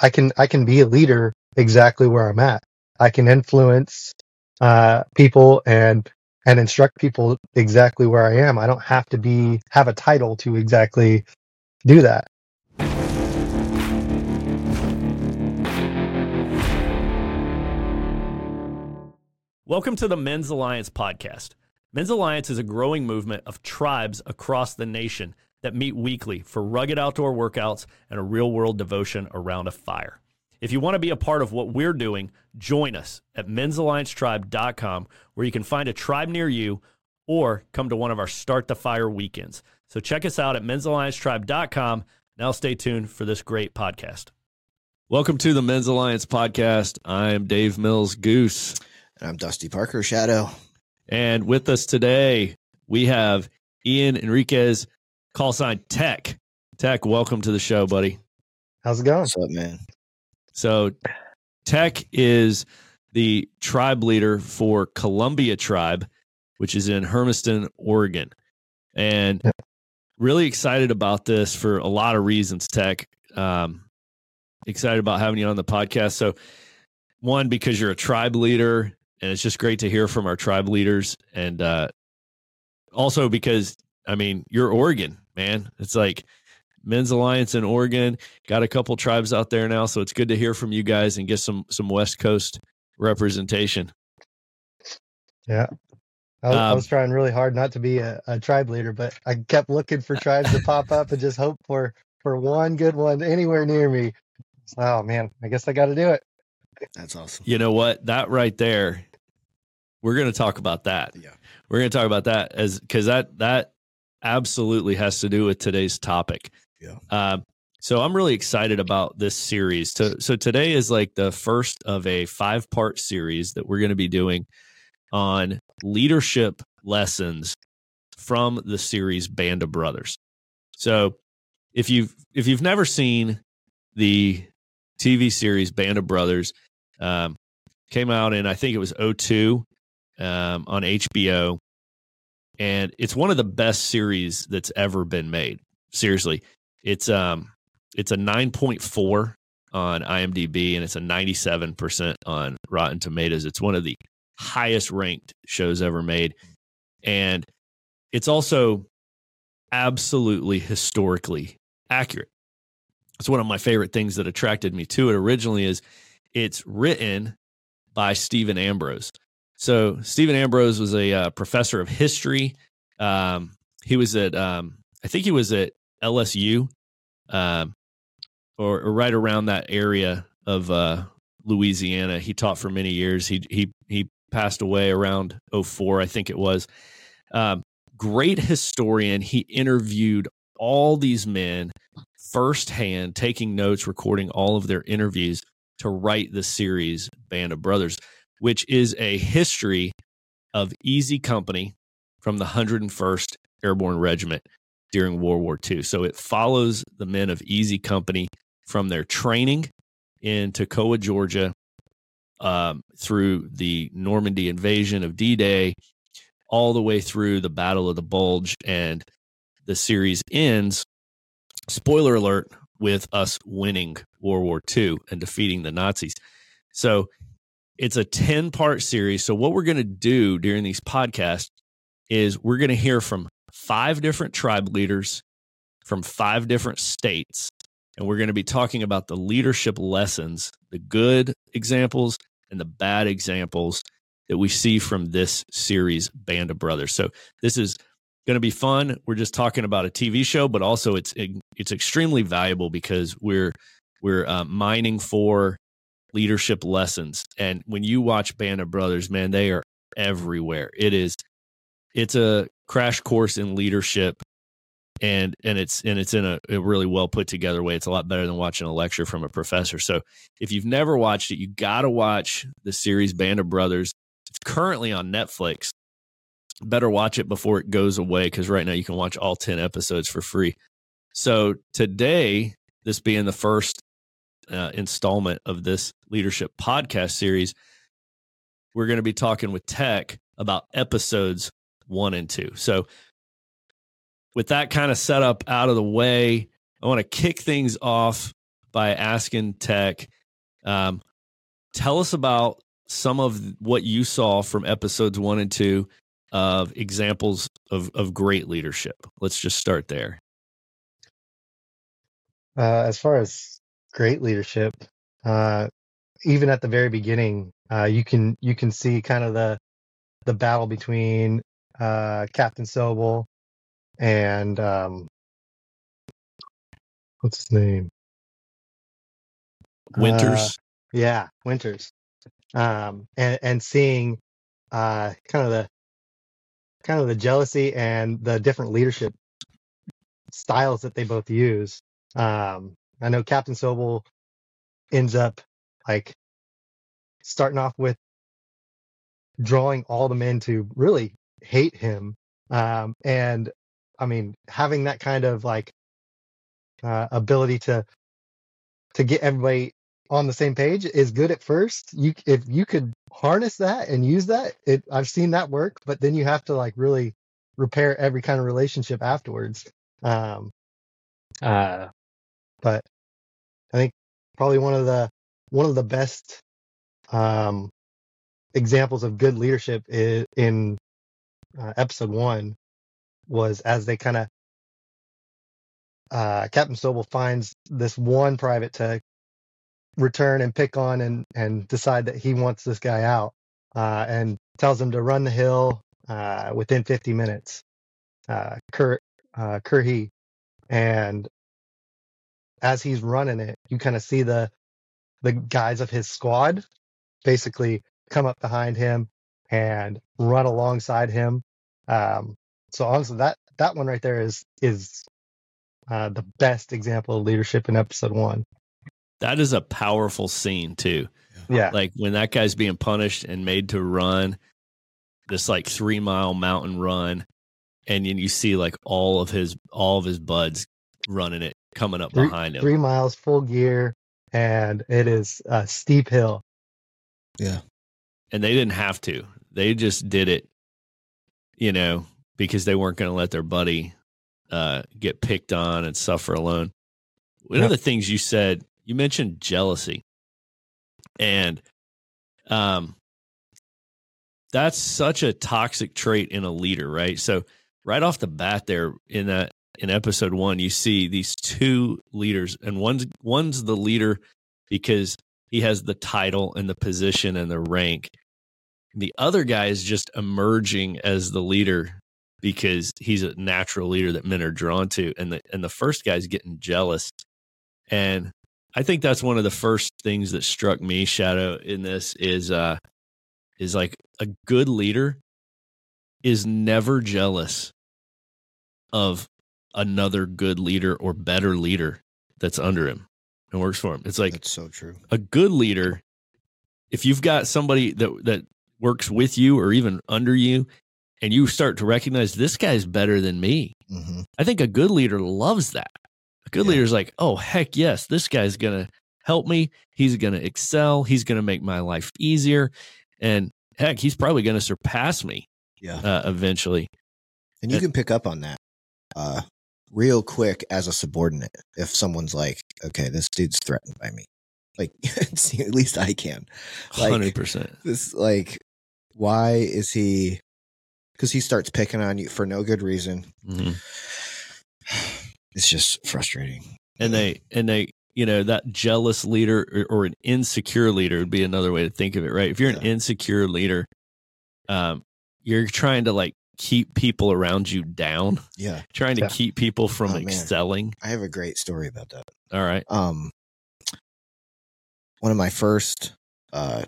I can I can be a leader exactly where I'm at. I can influence uh, people and and instruct people exactly where I am. I don't have to be have a title to exactly do that. Welcome to the Men's Alliance podcast. Men's Alliance is a growing movement of tribes across the nation that meet weekly for rugged outdoor workouts and a real world devotion around a fire. If you want to be a part of what we're doing, join us at men'salliancetribe.com where you can find a tribe near you or come to one of our Start the Fire weekends. So check us out at men'salliancetribe.com. Now stay tuned for this great podcast. Welcome to the Men's Alliance podcast. I'm Dave Mills Goose. And I'm Dusty Parker Shadow. And with us today, we have Ian Enriquez, call sign Tech. Tech, welcome to the show, buddy. How's it going? What's up, man? So, Tech is the tribe leader for Columbia Tribe, which is in Hermiston, Oregon. And really excited about this for a lot of reasons, Tech. Um, excited about having you on the podcast. So, one, because you're a tribe leader, and it's just great to hear from our tribe leaders. And uh, also because, I mean, you're Oregon, man. It's like, Men's Alliance in Oregon. Got a couple tribes out there now, so it's good to hear from you guys and get some some West Coast representation. Yeah. I was, um, I was trying really hard not to be a, a, tribe leader, but I kept looking for tribes to pop up and just hope for for one good one anywhere near me. Oh man, I guess I got to do it. That's awesome. You know what? That right there, we're going to talk about that. Yeah, we're going to talk about that as because that that absolutely has to do with today's topic. Yeah. Uh, so I'm really excited about this series. To, so today is like the first of a five part series that we're going to be doing on leadership lessons from the series Band of Brothers. So if you've if you've never seen the TV series Band of Brothers, um, came out in I think it was 02 um, on HBO, and it's one of the best series that's ever been made. Seriously, it's um it's a 9.4 on IMDb and it's a 97% on Rotten Tomatoes. It's one of the highest ranked shows ever made. And it's also absolutely historically accurate. It's one of my favorite things that attracted me to it originally is it's written by Stephen Ambrose. So Stephen Ambrose was a uh, professor of history. Um, he was at um, I think he was at LSU, um, or, or, right around that area of uh, Louisiana. He taught for many years. He he he passed away around 04, I think it was. Um, great historian. He interviewed all these men firsthand, taking notes, recording all of their interviews to write the series Band of Brothers, which is a history of Easy Company from the 101st Airborne Regiment during World War II. So it follows the men of Easy Company from their training in Toccoa, Georgia, um, through the Normandy invasion of D Day, all the way through the Battle of the Bulge. And the series ends, spoiler alert, with us winning World War II and defeating the Nazis. So it's a 10 part series. So, what we're going to do during these podcasts is we're going to hear from five different tribe leaders from five different states. And we're going to be talking about the leadership lessons, the good examples and the bad examples that we see from this series, Band of Brothers. So this is going to be fun. We're just talking about a TV show, but also it's it's extremely valuable because we're we're uh, mining for leadership lessons. And when you watch Band of Brothers, man, they are everywhere. It is it's a crash course in leadership and and it's and it's in a, a, really well put together way. It's a lot better than watching a lecture from a professor. So if you've never watched it, you got to watch the series Band of Brothers. It's currently on Netflix. Better watch it before it goes away because right now you can watch all ten episodes for free. So today, this being the first uh, installment of this leadership podcast series, we're going to be talking with Tech about episodes one and two. So, with that kind of setup out of the way, I want to kick things off by asking Tech, um, tell us about some of what you saw from episodes one and two of examples of, of great leadership. Let's just start there. Uh, as far as great leadership, uh, even at the very beginning, uh, you can you can see kind of the the battle between uh, Captain Sobel and um, what's his name? Winters. Uh, yeah, Winters. Um, and and seeing uh, kind of the kind of the jealousy and the different leadership styles that they both use. Um, I know Captain Sobel ends up like starting off with drawing all the men to really hate him. Um, and I mean, having that kind of like uh, ability to to get everybody on the same page is good at first. You if you could harness that and use that, it I've seen that work, but then you have to like really repair every kind of relationship afterwards. Um, uh, but I think probably one of the one of the best um, examples of good leadership is, in uh, episode one was as they kind of uh, Captain Sobel finds this one private to return and pick on and and decide that he wants this guy out uh, and tells him to run the hill uh, within 50 minutes. Uh, Kurt uh, Currahee and as he's running it, you kind of see the the guys of his squad basically come up behind him and run alongside him. Um, so honestly, that that one right there is is uh, the best example of leadership in episode one. That is a powerful scene too. Yeah, Like when that guy's being punished and made to run this like three mile mountain run, and then you see like all of his all of his buds running it coming up three, behind him. three miles full gear, and it is a steep hill. Yeah. and they didn't have to. They just did it, you know, because they weren't going to let their buddy uh, get picked on and suffer alone. One Yep. of the things you said, you mentioned jealousy, and um, that's such a toxic trait in a leader, right? So right off the bat, there in that in episode one, you see these two leaders, and one's one's the leader because he has the title and the position and the rank. The other guy is just emerging as the leader because he's a natural leader that men are drawn to, and the and the first guy's getting jealous. And I think that's one of the first things that struck me, Shadow, in this is uh is like a good leader is never jealous of another good leader or better leader that's under him and works for him. It's like That's so true. a good leader, if you've got somebody that that works with you or even under you, and you start to recognize this guy's better than me, hmm I think a good leader loves that. A good Yeah. leader is like, oh heck yes, this guy's gonna help me. He's gonna excel. He's gonna make my life easier, and heck, he's probably gonna surpass me Yeah. uh, eventually. And you And- can pick up on that uh, real quick as a subordinate if someone's like, okay, this dude's threatened by me. Like, at least I can. Like- Hundred percent. This, like, why is he? Because he starts picking on you for no good reason. Mm-hmm. It's just frustrating. and they and they you know that jealous leader or, or an insecure leader would be another way to think of it right if you're an insecure leader um you're trying to like keep people around you down Yeah. trying to Yeah. keep people from Oh, man. excelling I have a great story about that. all right um one of my first uh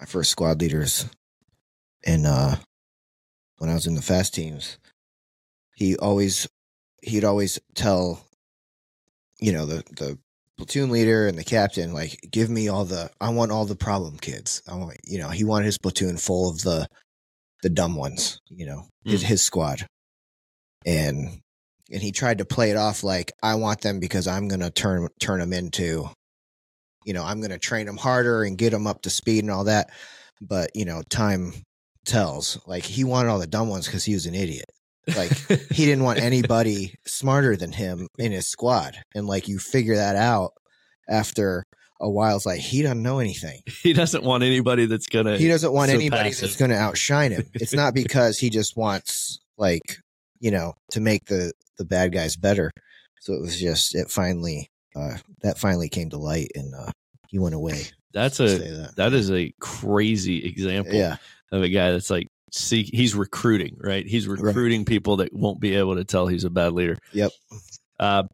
my first squad leaders in uh when I was in the fast teams he always he'd always tell you know the the platoon leader and the captain like give me all the I want all the problem kids I want you know he wanted his platoon full of the the dumb ones you know his mm. his squad. And and he tried to play it off like I want them because I'm going to turn turn them into you know I'm going to train them harder and get them up to speed and all that. But you know time tells. Like he wanted all the dumb ones cuz he was an idiot. Like he didn't want anybody smarter than him in his squad. And like you figure that out after a while. It's like he doesn't know anything. He doesn't want anybody that's gonna. He doesn't want anybody that's going to outshine him. It's not because he just wants like you know to make the the bad guys better. So it was just it finally uh that finally came to light and uh he went away. That's a that. that is a crazy example. Yeah. Of a guy that's like see he's recruiting, right? He's recruiting right. people that won't be able to tell he's a bad leader. Yep. Uh,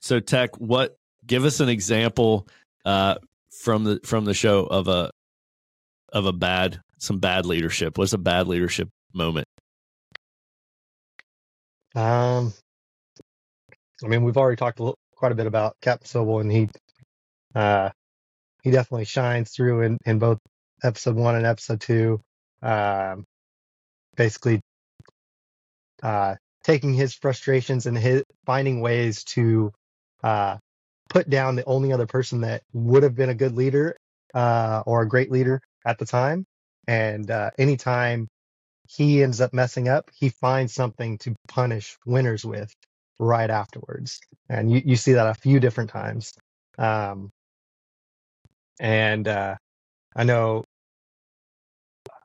so Tech, what? Give us an example uh, from the from the show of a of a bad some bad leadership. What's a bad leadership moment? Um, I mean, we've already talked a little, quite a bit about Captain Sobel, and he uh, he definitely shines through in in both episode one and episode two. Um, basically, uh, taking his frustrations and his finding ways to uh, put down the only other person that would have been a good leader uh, or a great leader at the time. And uh, anytime he ends up messing up, he finds something to punish Winters with right afterwards. And you, you see that a few different times. Um, and uh, I know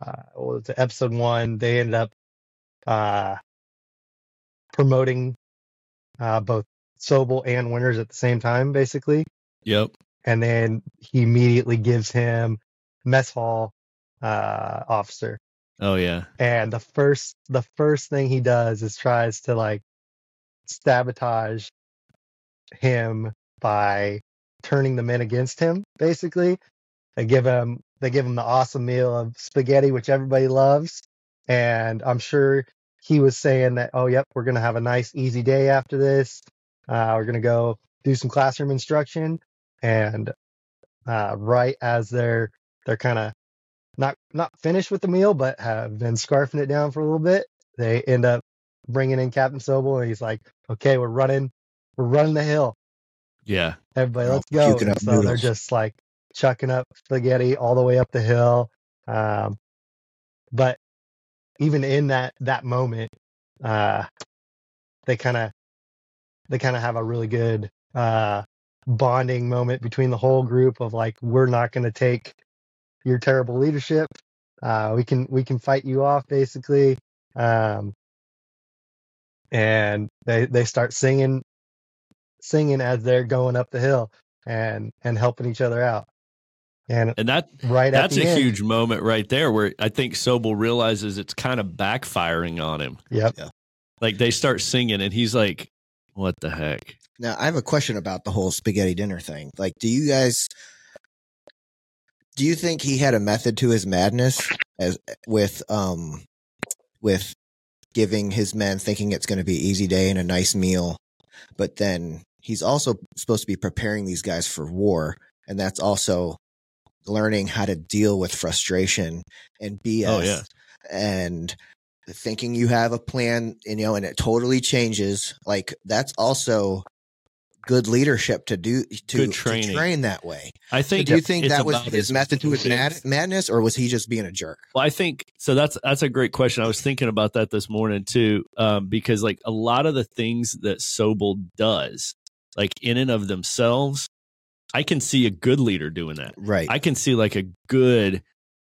uh, well, it's episode one, they ended up uh, promoting uh, both Sobel and Winters at the same time, basically. Yep. And then he immediately gives him mess hall uh, officer. Oh yeah. And the first the first thing he does is tries to like sabotage him by turning the men against him, basically. They give him they give him the awesome meal of spaghetti, which everybody loves. And I'm sure he was saying that, oh, yep, we're going to have a nice, easy day after this. Uh, we're going to go do some classroom instruction. And uh, right as they're they're kind of not not finished with the meal, but have been scarfing it down for a little bit, they end up bringing in Captain Sobel, and he's like, "Okay, we're running, we're running the hill. Yeah, everybody, let's go." so noodles. they're just like chucking up spaghetti all the way up the hill. Um, but even in that that moment, uh, they kind of they kind of have a really good uh, bonding moment between the whole group of like, we're not going to take your terrible leadership. Uh, we can we can fight you off basically. Um, and they they start singing singing as they're going up the hill and and helping each other out. And and that right that's a end, huge moment right there where I think Sobel realizes it's kind of backfiring on him. Yep. Yeah. Like they start singing and he's like, What the heck? Now I have a question about the whole spaghetti dinner thing. Like, do you guys do you think he had a method to his madness as with um with giving his men thinking it's going to be easy day and a nice meal, but then he's also supposed to be preparing these guys for war, and that's also learning how to deal with frustration and BS oh, yeah. and thinking you have a plan, you know, and it totally changes. Like that's also good leadership to do to, to train that way. I think. So do you think that was his method to his mad, madness, or was he just being a jerk? Well, I think so. That's that's a great question. I was thinking about that this morning too, um, because like a lot of the things that Sobel does, like in and of themselves, I can see a good leader doing that. Right. I can see like a good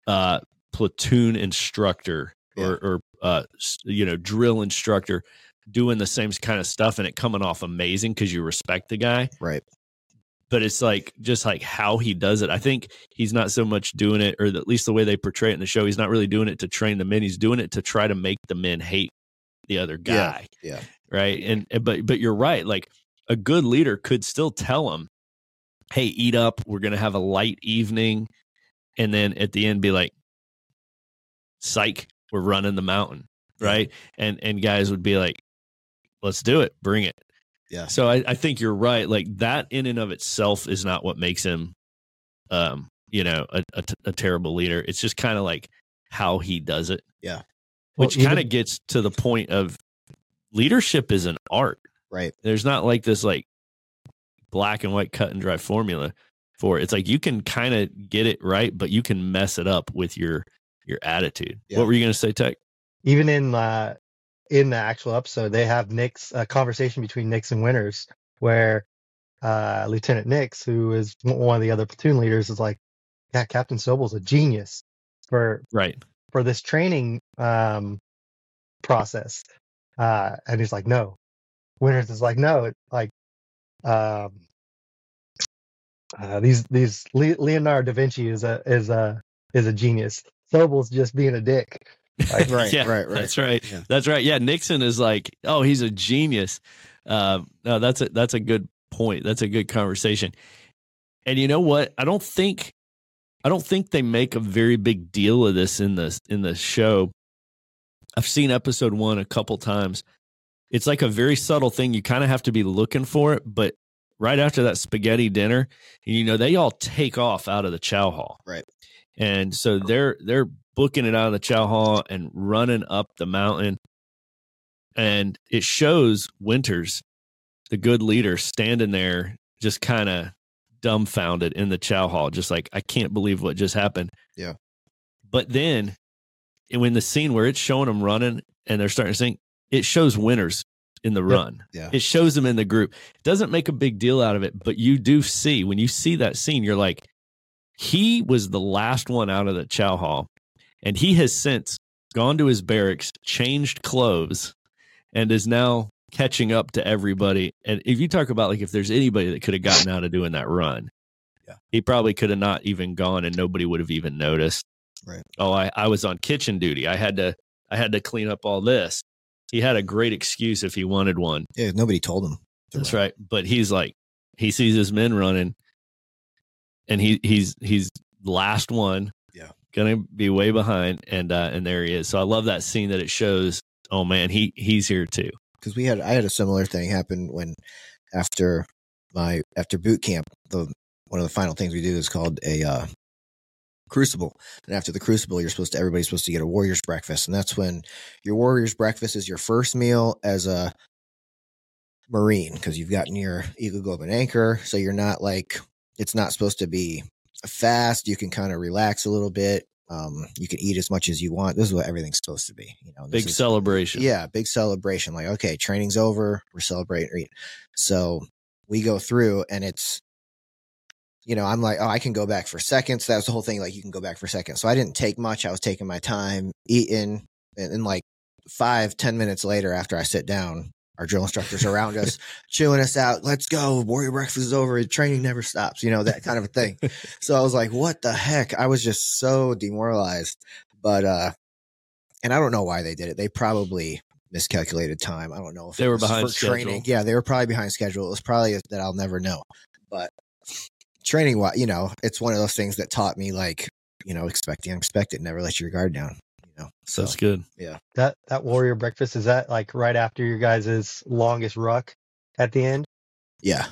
uh, platoon instructor or, yeah. or uh, you know drill instructor doing the same kind of stuff and it coming off amazing because you respect the guy. Right. But it's like just like how he does it. I think he's not so much doing it, or at least the way they portray it in the show, he's not really doing it to train the men. He's doing it to try to make the men hate the other guy. Yeah. yeah. Right. And but but you're right. Like a good leader could still tell him, hey, eat up. We're going to have a light evening. And then at the end, be like, psych, we're running the mountain. Right. And, and guys would be like, let's do it. Bring it. Yeah. So I, I think you're right. Like that in and of itself is not what makes him, um, you know, a, a, a terrible leader. It's just kind of like how he does it. Yeah. Which kind of gets to the point of leadership is an art. Right. There's not like this like black and white cut and dry formula for it. It's like you can kind of get it right, but you can mess it up with your your attitude. Yeah. What were you going to say, Tech? Even in uh, in the actual episode, they have Nick's a conversation between Nix and Winters where uh, Lieutenant Nix, who is one of the other platoon leaders, is like, "Yeah, Captain Sobel's a genius for right for this training um, process," uh, and he's like, "No." Winters is like, "No, it, like um, uh, these these Leonardo da Vinci is a is a is a genius. Sobel's just being a dick." Like, right, yeah, right, right. That's right. Yeah. That's right. Yeah, Nixon is like, oh, he's a genius. Uh, no, that's a that's a good point. That's a good conversation. And you know what? I don't think I don't think they make a very big deal of this in the in the show. I've seen episode one a couple times. It's like a very subtle thing. You kind of have to be looking for it, but right after that spaghetti dinner, you know, they all take off out of the chow hall. Right. And so oh. they're they're booking it out of the chow hall and running up the mountain. And it shows Winters, the good leader, standing there just kind of dumbfounded in the chow hall, just like, I can't believe what just happened. Yeah. But then when the scene where it's showing them running and they're starting to sing, it shows Winters in the run. Yeah. It shows them in the group. It doesn't make a big deal out of it, but you do see when you see that scene, you're like, he was the last one out of the chow hall and he has since gone to his barracks, changed clothes, and is now catching up to everybody. And if you talk about like if there's anybody that could have gotten out of doing that run, yeah. he probably could have not even gone and nobody would have even noticed. Right. Oh, I, I was on kitchen duty. I had to I had to clean up all this. He had a great excuse if he wanted one. Yeah, nobody told him. That's run. right. But he's like he sees his men running and he he's he's last one Yeah, gonna be way behind, and uh, and there he is. So I love that scene that it shows. Oh man, he he's here too. Because we had I had a similar thing happen when after my after boot camp, the one of the final things we do is called a uh, crucible. And after the crucible, you're supposed to everybody's supposed to get a warrior's breakfast, and that's when your warrior's breakfast is your first meal as a marine because you've gotten your eagle globe and anchor, so you're not like it's not supposed to be fast. You can kind of relax a little bit. Um, you can eat as much as you want. This is what everything's supposed to be. You know, big is, celebration. Yeah, big celebration. Like, okay, training's over. We're celebrating. So we go through, and it's, you know, I'm like, oh, I can go back for seconds. That was the whole thing. Like, you can go back for seconds. So I didn't take much. I was taking my time, eating, and, and like five, ten minutes later, after I sit down, our drill instructors around us, chewing us out. Let's go. Warrior breakfast is over. Training never stops. You know, that kind of a thing. so I was like, what the heck? I was just so demoralized. But, uh, and I don't know why they did it. They probably miscalculated time. I don't know if they were behind training. Yeah, they were probably behind schedule. It was probably that I'll never know. But training, what you know, it's one of those things that taught me like, you know, expect the unexpected, never let your guard down know. So that's good. Yeah. That that warrior breakfast is that like right after your guys' longest ruck at the end? Yeah.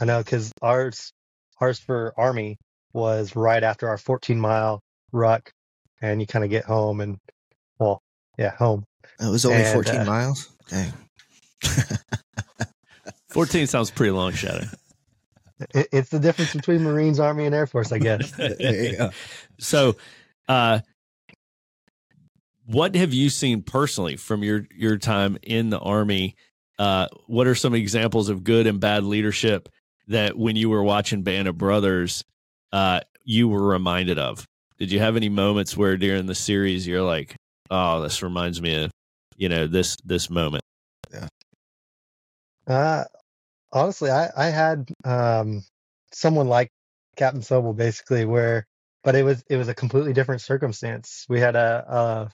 I know because ours ours for army was right after our 14 mile ruck, and you kind of get home and well, yeah, home. It was only and, 14 uh, miles. Dang. 14 sounds pretty long, Shadow. It, it's the difference between Marines, Army, and Air Force, I guess. so, uh, what have you seen personally from your your time in the army? Uh, what are some examples of good and bad leadership that when you were watching Band of Brothers, uh, you were reminded of? Did you have any moments where during the series you're like, "Oh, this reminds me of you know this this moment"? Yeah. Uh, honestly, I I had um someone like Captain Sobel basically where but it was it was a completely different circumstance. We had a,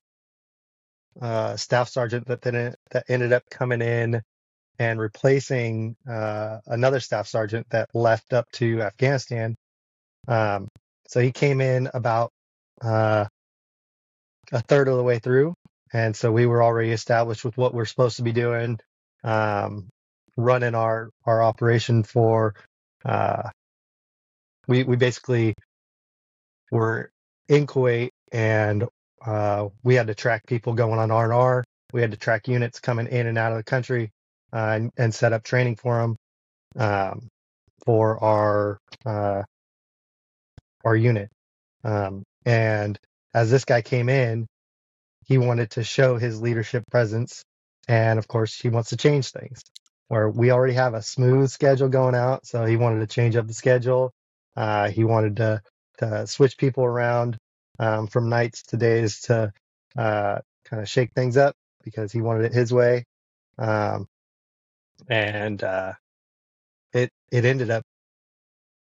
uh, staff sergeant that then that ended up coming in and replacing uh, another staff sergeant that left up to Afghanistan. Um, so he came in about uh, a third of the way through, and so we were already established with what we're supposed to be doing, um, running our our operation for. Uh, we we basically were in Kuwait and uh, we had to track people going on R and R. We had to track units coming in and out of the country uh, and, and, set up training for them um, for our uh, our unit. Um, and as this guy came in, he wanted to show his leadership presence and of course he wants to change things. Where we already have a smooth schedule going out, so he wanted to change up the schedule. Uh, he wanted to to switch people around um, from nights to days to uh, kind of shake things up because he wanted it his way. Um, and uh, it it ended up.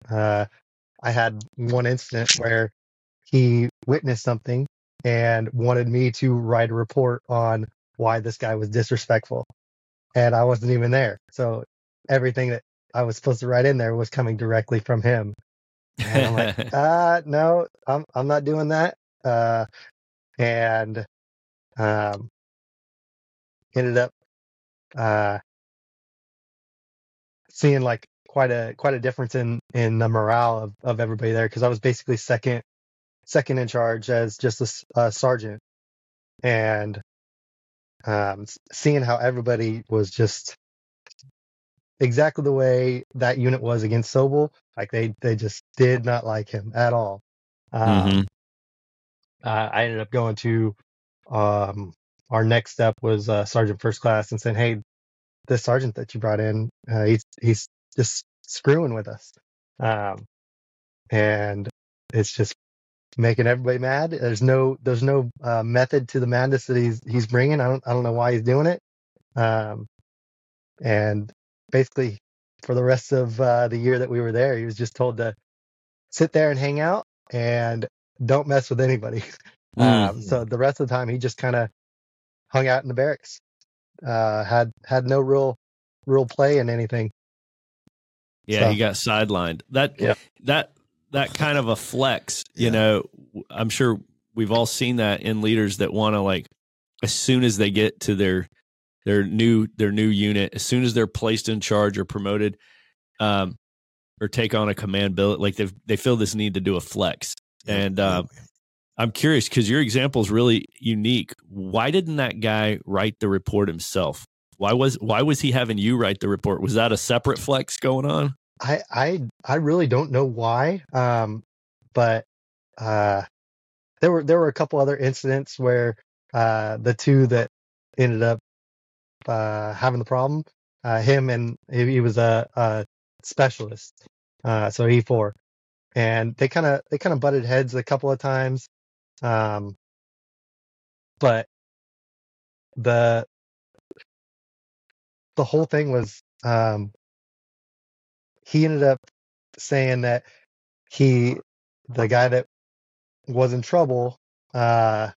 Uh, I had one incident where he witnessed something and wanted me to write a report on why this guy was disrespectful, and I wasn't even there. So everything that I was supposed to write in there was coming directly from him. And I'm like, uh, no, I'm I'm not doing that. Uh, and um, ended up uh, seeing like quite a quite a difference in in the morale of, of everybody there because I was basically second second in charge as just a, a sergeant and um, seeing how everybody was just exactly the way that unit was against Sobel like they they just did not like him at all um, mm-hmm. uh, I ended up going to um, our next step was uh, sergeant first class and saying hey the sergeant that you brought in, uh, he's he's just screwing with us, um, and it's just making everybody mad. There's no there's no uh, method to the madness that he's he's bringing. I don't I don't know why he's doing it, um, and basically for the rest of uh, the year that we were there, he was just told to sit there and hang out and don't mess with anybody. Mm. Um, so the rest of the time, he just kind of hung out in the barracks uh, had had no real real play in anything. Yeah, so. he got sidelined. That yeah. that that kind of a flex, you yeah. know, I'm sure we've all seen that in leaders that want to like as soon as they get to their their new their new unit, as soon as they're placed in charge or promoted, um, or take on a command billet like they they feel this need to do a flex. Yeah. And um, I'm curious because your example is really unique. Why didn't that guy write the report himself? Why was why was he having you write the report? Was that a separate flex going on? I I I really don't know why. Um, but uh, there were there were a couple other incidents where uh, the two that ended up uh, having the problem, uh, him and he was a, a specialist, uh, so E four, and they kind of they kind of butted heads a couple of times. Um, but the the whole thing was um, he ended up saying that he the guy that was in trouble uh,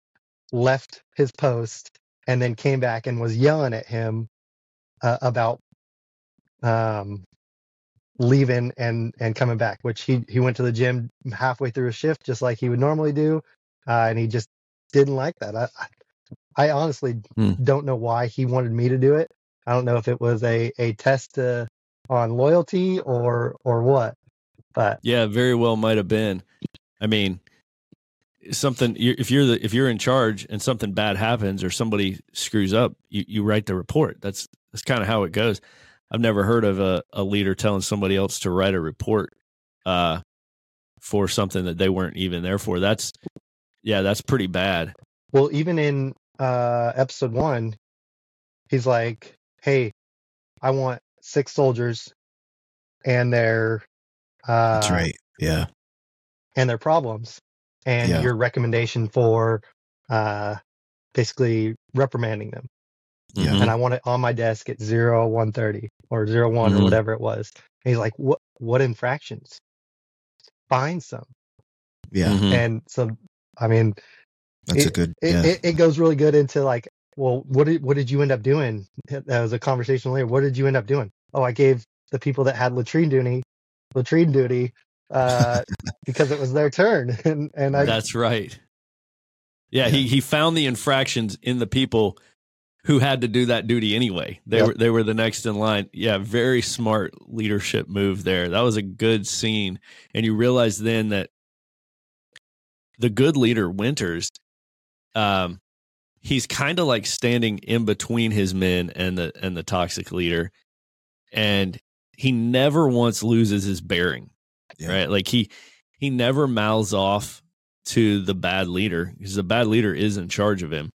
left his post and then came back and was yelling at him uh, about um, leaving and and coming back which he he went to the gym halfway through a shift just like he would normally do uh, and he just didn't like that. I, I honestly hmm. don't know why he wanted me to do it. I don't know if it was a a test uh, on loyalty or or what. But yeah, very well might have been. I mean, something if you're the if you're in charge and something bad happens or somebody screws up, you you write the report. That's that's kind of how it goes. I've never heard of a, a leader telling somebody else to write a report uh, for something that they weren't even there for. That's yeah, that's pretty bad. Well, even in uh, episode one, he's like, "Hey, I want six soldiers and their uh, that's right, yeah, and their problems, and yeah. your recommendation for uh, basically reprimanding them. Yeah. And I want it on my desk at zero one thirty or zero one mm-hmm. or whatever it was. And he's like, "What? What infractions? Find some." Yeah. Mm-hmm. And so I mean, that's it, a good. It, yeah. it, it, goes really good into like, well, what did what did you end up doing? That was a conversation later. What did you end up doing? Oh, I gave the people that had latrine duty, latrine duty, uh, because it was their turn, and and I. That's right. Yeah, yeah, he he found the infractions in the people who had to do that duty anyway. They yep. were they were the next in line. Yeah, very smart leadership move there. That was a good scene, and you realize then that the good leader Winters, um, he's kind of like standing in between his men and the and the toxic leader, and he never once loses his bearing. Yeah. Right, like he he never mouths off to the bad leader because the bad leader is in charge of him.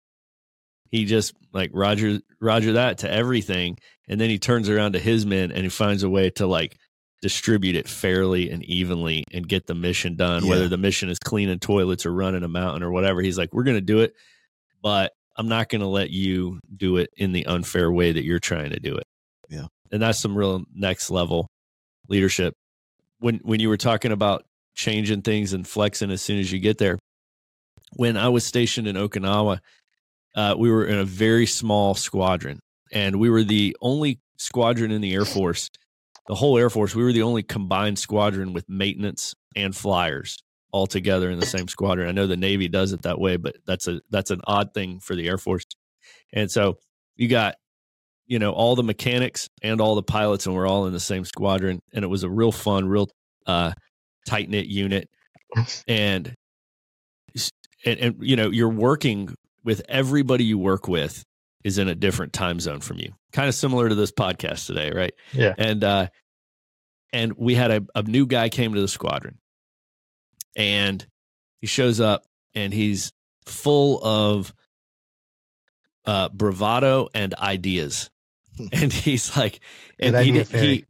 he just like Roger Roger that to everything, and then he turns around to his men and he finds a way to like distribute it fairly and evenly and get the mission done. Yeah. Whether the mission is cleaning toilets or running a mountain or whatever, he's like, we're going to do it, but I'm not going to let you do it in the unfair way that you're trying to do it. Yeah, and that's some real next level leadership. When when you were talking about changing things and flexing as soon as you get there, when I was stationed in Okinawa uh, we were in a very small squadron, and we were the only squadron in the Air Force, the whole Air Force. We were the only combined squadron with maintenance and flyers all together in the same squadron. I know the Navy does it that way, but that's a that's an odd thing for the Air Force. And so you got you know all the mechanics and all the pilots, and we're all in the same squadron, and it was a real fun, real uh, tight knit unit, and, and and you know you're working with everybody you work with is in a different time zone from you. Kind of similar to this podcast today, right? Yeah. And uh and we had a, a new guy came to the squadron and he shows up and he's full of uh bravado and ideas. and he's like and he, he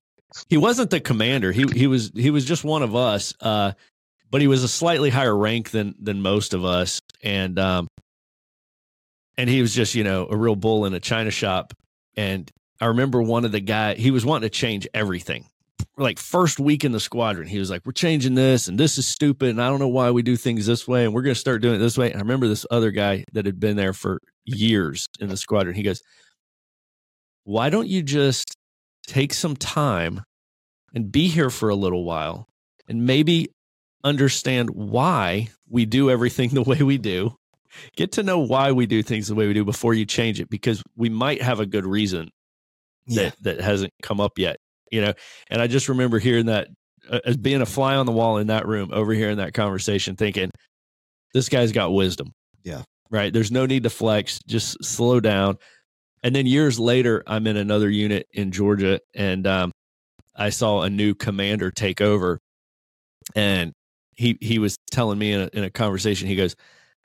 he wasn't the commander. He he was he was just one of us. Uh but he was a slightly higher rank than than most of us. And um and he was just you know a real bull in a china shop. And i remember one of the guy he was wanting to change everything. Like first week in the squadron he was like we're changing this and this is stupid and i don't know why we do things this way and we're going to start doing it this way. And i remember this other guy that had been there for years in the squadron. He goes why don't you just take some time and be here for a little while and maybe understand why we do everything the way we do? Get to know why we do things the way we do before you change it because we might have a good reason yeah. that that hasn't come up yet you know? And i just remember hearing that uh, as being a fly on the wall in that room overhearing that conversation thinking this guy's got wisdom. Yeah. Right? There's no need to flex. Just slow down and then years later i'm in another unit in georgia and um, i saw a new commander take over and he he was telling me in a, in a conversation he goes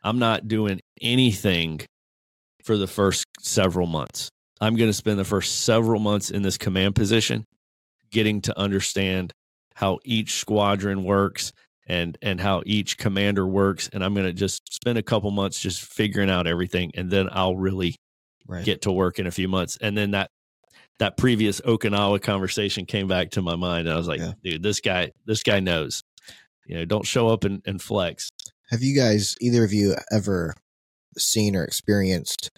I'm not doing anything for the first several months. I'm going to spend the first several months in this command position getting to understand how each squadron works and and how each commander works and I'm going to just spend a couple months just figuring out everything and then I'll really right. get to work in a few months and then that that previous Okinawa conversation came back to my mind and I was like yeah. dude this guy this guy knows you know don't show up and, and flex have you guys, either of you, ever seen or experienced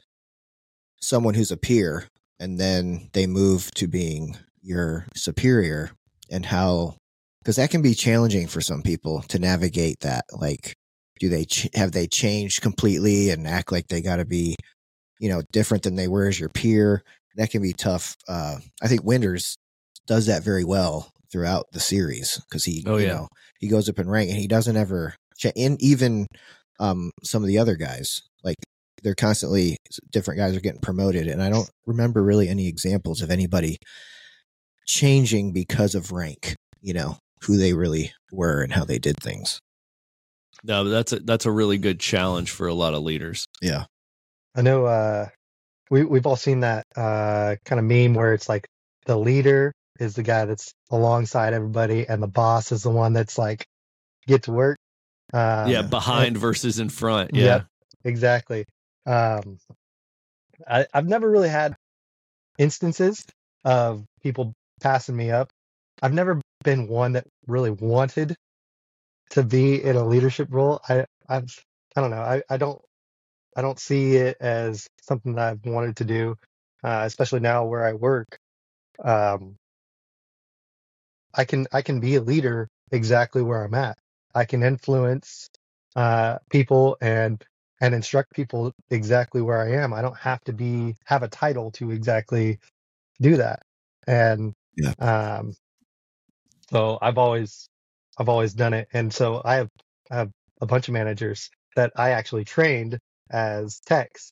someone who's a peer and then they move to being your superior and how because that can be challenging for some people to navigate that like do they ch- have they changed completely and act like they got to be you know different than they were as your peer that can be tough uh i think winters does that very well throughout the series because he oh, you yeah. know he goes up in rank and he doesn't ever and even um, some of the other guys. Like they're constantly different guys are getting promoted, and I don't remember really any examples of anybody changing because of rank. You know who they really were and how they did things. No, that's a that's a really good challenge for a lot of leaders. Yeah, I know. Uh, we we've all seen that uh, kind of meme where it's like the leader is the guy that's alongside everybody, and the boss is the one that's like get to work. Um, yeah, behind and, versus in front. Yeah, yep, exactly. Um, I, I've never really had instances of people passing me up. I've never been one that really wanted to be in a leadership role. I I've I don't know. I, I don't I don't see it as something that I've wanted to do, uh, especially now where I work. Um, I can I can be a leader exactly where I'm at. I can influence uh, people and and instruct people exactly where I am. I don't have to be have a title to exactly do that. And yeah. um, so I've always I've always done it. And so I have I have a bunch of managers that I actually trained as techs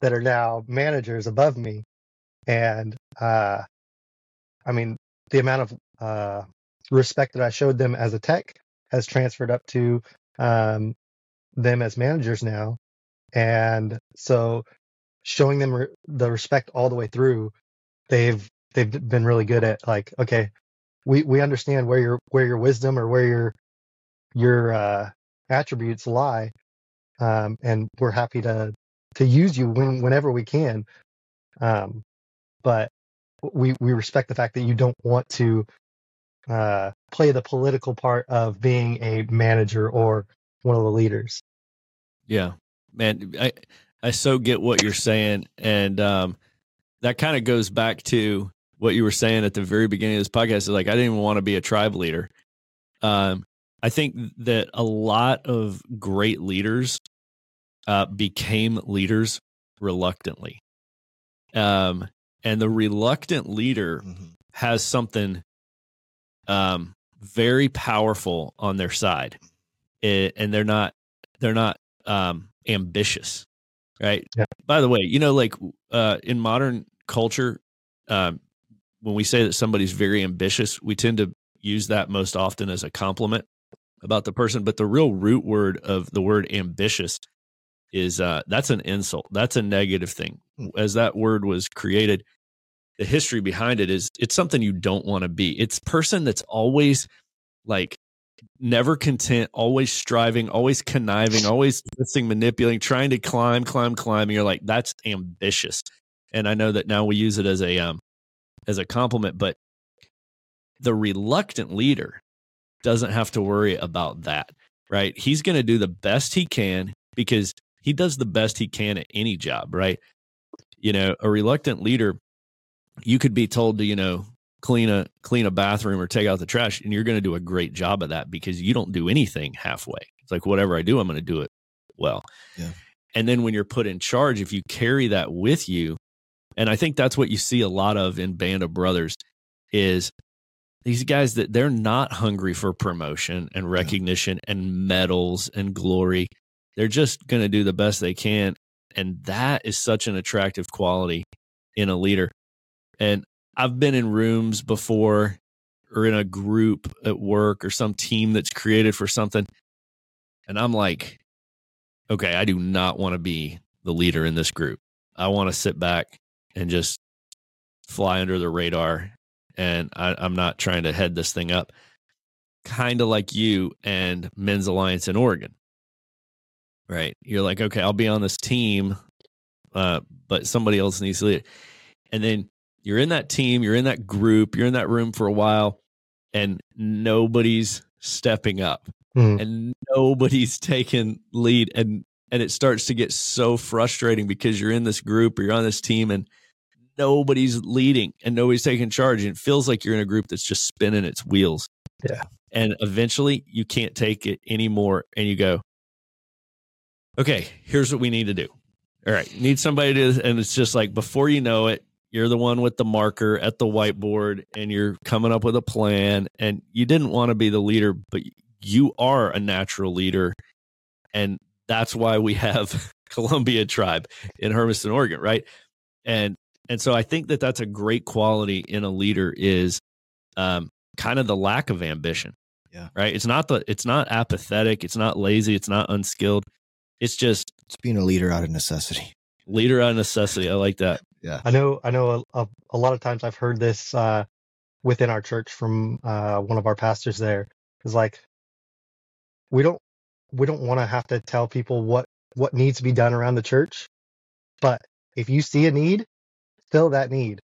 that are now managers above me. And uh, I mean the amount of uh, respect that I showed them as a tech has transferred up to um, them as managers now. And so showing them re- the respect all the way through, they've they've been really good at like, okay, we we understand where your where your wisdom or where your your uh, attributes lie, um, and we're happy to to use you when whenever we can. Um, but we we respect the fact that you don't want to uh, play the political part of being a manager or one of the leaders. Yeah, man, I I so get what you're saying, and um, that kind of goes back to what you were saying at the very beginning of this podcast. Is like I didn't even want to be a tribe leader. Um, I think that a lot of great leaders uh, became leaders reluctantly. Um, and the reluctant leader mm-hmm. has something um, very powerful on their side, it, and they're not they're not um, ambitious, right? Yeah. By the way, you know, like uh, in modern culture, um, when we say that somebody's very ambitious, we tend to use that most often as a compliment about the person. But the real root word of the word ambitious is uh, that's an insult. That's a negative thing. As that word was created, the history behind it is it's something you don't want to be. It's person that's always like never content, always striving, always conniving, always twisting, manipulating, trying to climb, climb, climb. And you're like, that's ambitious. And I know that now we use it as a um as a compliment, but the reluctant leader doesn't have to worry about that, right? He's going to do the best he can because he does the best he can at any job, right? You know, a reluctant leader you could be told to, you know, clean a clean a bathroom or take out the trash and you're going to do a great job of that because you don't do anything halfway. It's like whatever I do, I'm going to do it well. Yeah. And then when you're put in charge, if you carry that with you, and I think that's what you see a lot of in Band of Brothers is these guys that they're not hungry for promotion and recognition yeah. and medals and glory. They're just going to do the best they can. And that is such an attractive quality in a leader. And I've been in rooms before or in a group at work or some team that's created for something. And I'm like, okay, I do not want to be the leader in this group. I want to sit back and just fly under the radar. And I, am not trying to head this thing up. Kind of like you and Men's Alliance in Oregon, right? You're like, okay, I'll be on this team, uh, but somebody else needs to lead it. And then you're in that team, you're in that group, you're in that room for a while, and nobody's stepping up mm. and nobody's taking lead. And and it starts to get so frustrating because you're in this group or you're on this team and nobody's leading and nobody's taking charge. And it feels like you're in a group that's just spinning its wheels. Yeah. And eventually you can't take it anymore. And you go, okay, here's what we need to do. All right, need somebody to, and it's just like before you know it, you're the one with the marker at the whiteboard and you're coming up with a plan and you didn't want to be the leader but you are a natural leader and that's why we have Columbia tribe in Hermiston Oregon right and and so I think that that's a great quality in a leader is um, kind of the lack of ambition yeah right it's not the it's not apathetic it's not lazy it's not unskilled it's just it's being a leader out of necessity leader out of necessity I like that yeah. I know. I know. A, a, a lot of times I've heard this uh, within our church from uh, one of our pastors. There is like, we don't we don't want to have to tell people what what needs to be done around the church, but if you see a need, fill that need.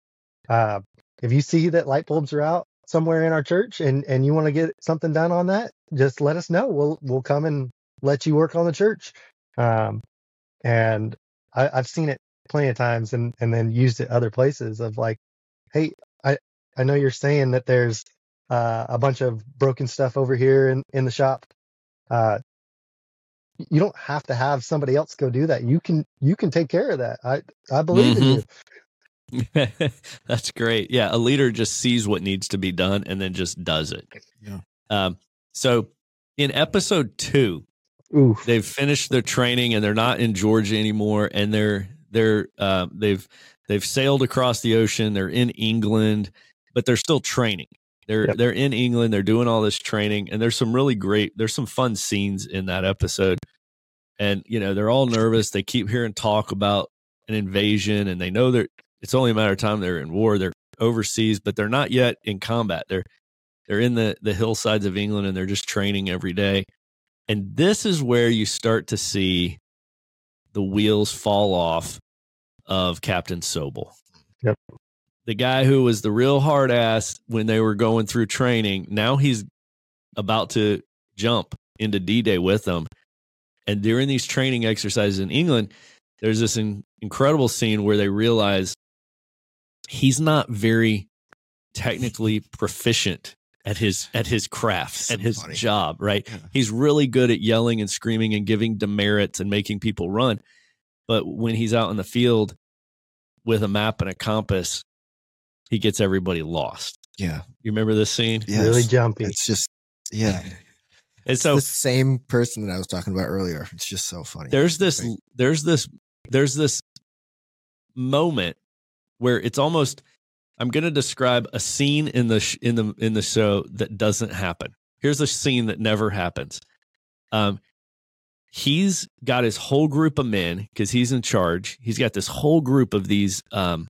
Uh, if you see that light bulbs are out somewhere in our church and and you want to get something done on that, just let us know. We'll we'll come and let you work on the church. Um, and I, I've seen it plenty of times and and then used it other places of like, hey, I I know you're saying that there's uh, a bunch of broken stuff over here in in the shop. Uh, you don't have to have somebody else go do that. You can you can take care of that. I I believe mm-hmm. in you. That's great. Yeah, a leader just sees what needs to be done and then just does it. Yeah. Um, so in episode two, Oof. they've finished their training and they're not in Georgia anymore, and they're they're uh, they've they've sailed across the ocean. They're in England, but they're still training. They're yep. they're in England. They're doing all this training, and there's some really great. There's some fun scenes in that episode, and you know they're all nervous. They keep hearing talk about an invasion and they know that it's only a matter of time they're in war. They're overseas, but they're not yet in combat. They're they're in the the hillsides of England and they're just training every day. And this is where you start to see the wheels fall off of Captain Sobel. Yep. The guy who was the real hard ass when they were going through training, now he's about to jump into D Day with them. And during these training exercises in England, there's this in, incredible scene where they realize he's not very technically proficient at his at his craft at his funny. job right? Yeah. he's really good at yelling and screaming and giving demerits and making people run. But when he's out in the field with a map and a compass he gets everybody lost. Yeah. You remember this scene? Yes. really jumpy. It's just yeah. And so the same person that i was talking about earlier. It's just so funny. There's this there's this there's this moment where it's almost I'm going to describe a scene in the sh- in the in the show that doesn't happen. Here's a scene that never happens. Um, he's got his whole group of men because he's in charge. He's got this whole group of these um,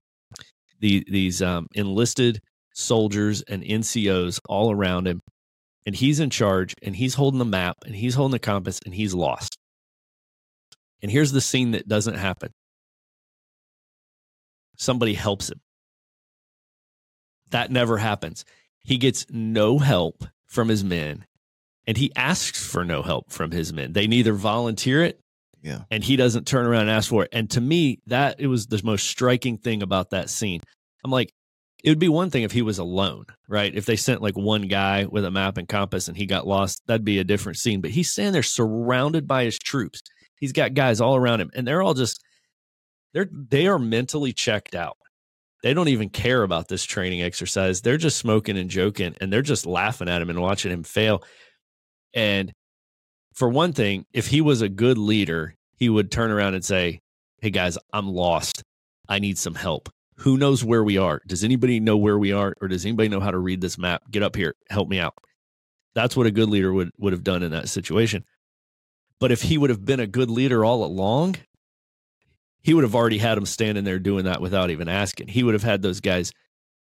the, these um, enlisted soldiers and NCOs all around him, and he's in charge. And he's holding the map, and he's holding the compass, and he's lost. And here's the scene that doesn't happen. Somebody helps him that never happens. He gets no help from his men and he asks for no help from his men. They neither volunteer it yeah. and he doesn't turn around and ask for it. And to me, that it was the most striking thing about that scene. I'm like, it would be one thing if he was alone, right? If they sent like one guy with a map and compass and he got lost, that'd be a different scene. But he's standing there surrounded by his troops. He's got guys all around him and they're all just they're they are mentally checked out they don't even care about this training exercise. They're just smoking and joking and they're just laughing at him and watching him fail. And for one thing, if he was a good leader, he would turn around and say, Hey guys, I'm lost. I need some help. Who knows where we are? Does anybody know where we are? Or does anybody know how to read this map? Get up here. Help me out. That's what a good leader would, would have done in that situation. But if he would have been a good leader all along, he would have already had them standing there doing that without even asking. He would have had those guys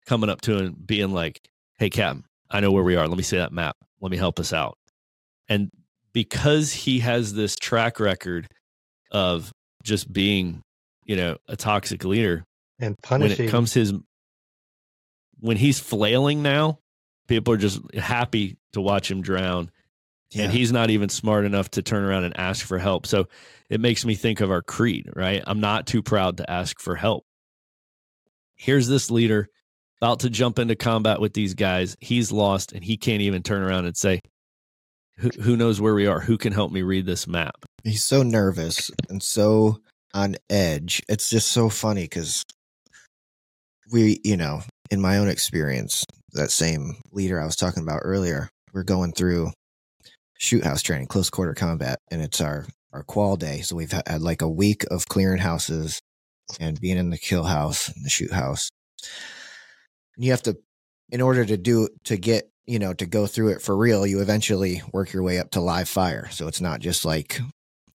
coming up to him being like, Hey, Captain, I know where we are. Let me see that map. Let me help us out. And because he has this track record of just being, you know, a toxic leader and punishing when it comes his when he's flailing now, people are just happy to watch him drown. Yeah. And he's not even smart enough to turn around and ask for help. So it makes me think of our creed, right? I'm not too proud to ask for help. Here's this leader about to jump into combat with these guys. He's lost and he can't even turn around and say, who, who knows where we are? Who can help me read this map? He's so nervous and so on edge. It's just so funny because we, you know, in my own experience, that same leader I was talking about earlier, we're going through shoot house training, close quarter combat, and it's our our qual day. So we've had like a week of clearing houses and being in the kill house and the shoot house. And you have to, in order to do, to get, you know, to go through it for real, you eventually work your way up to live fire. So it's not just like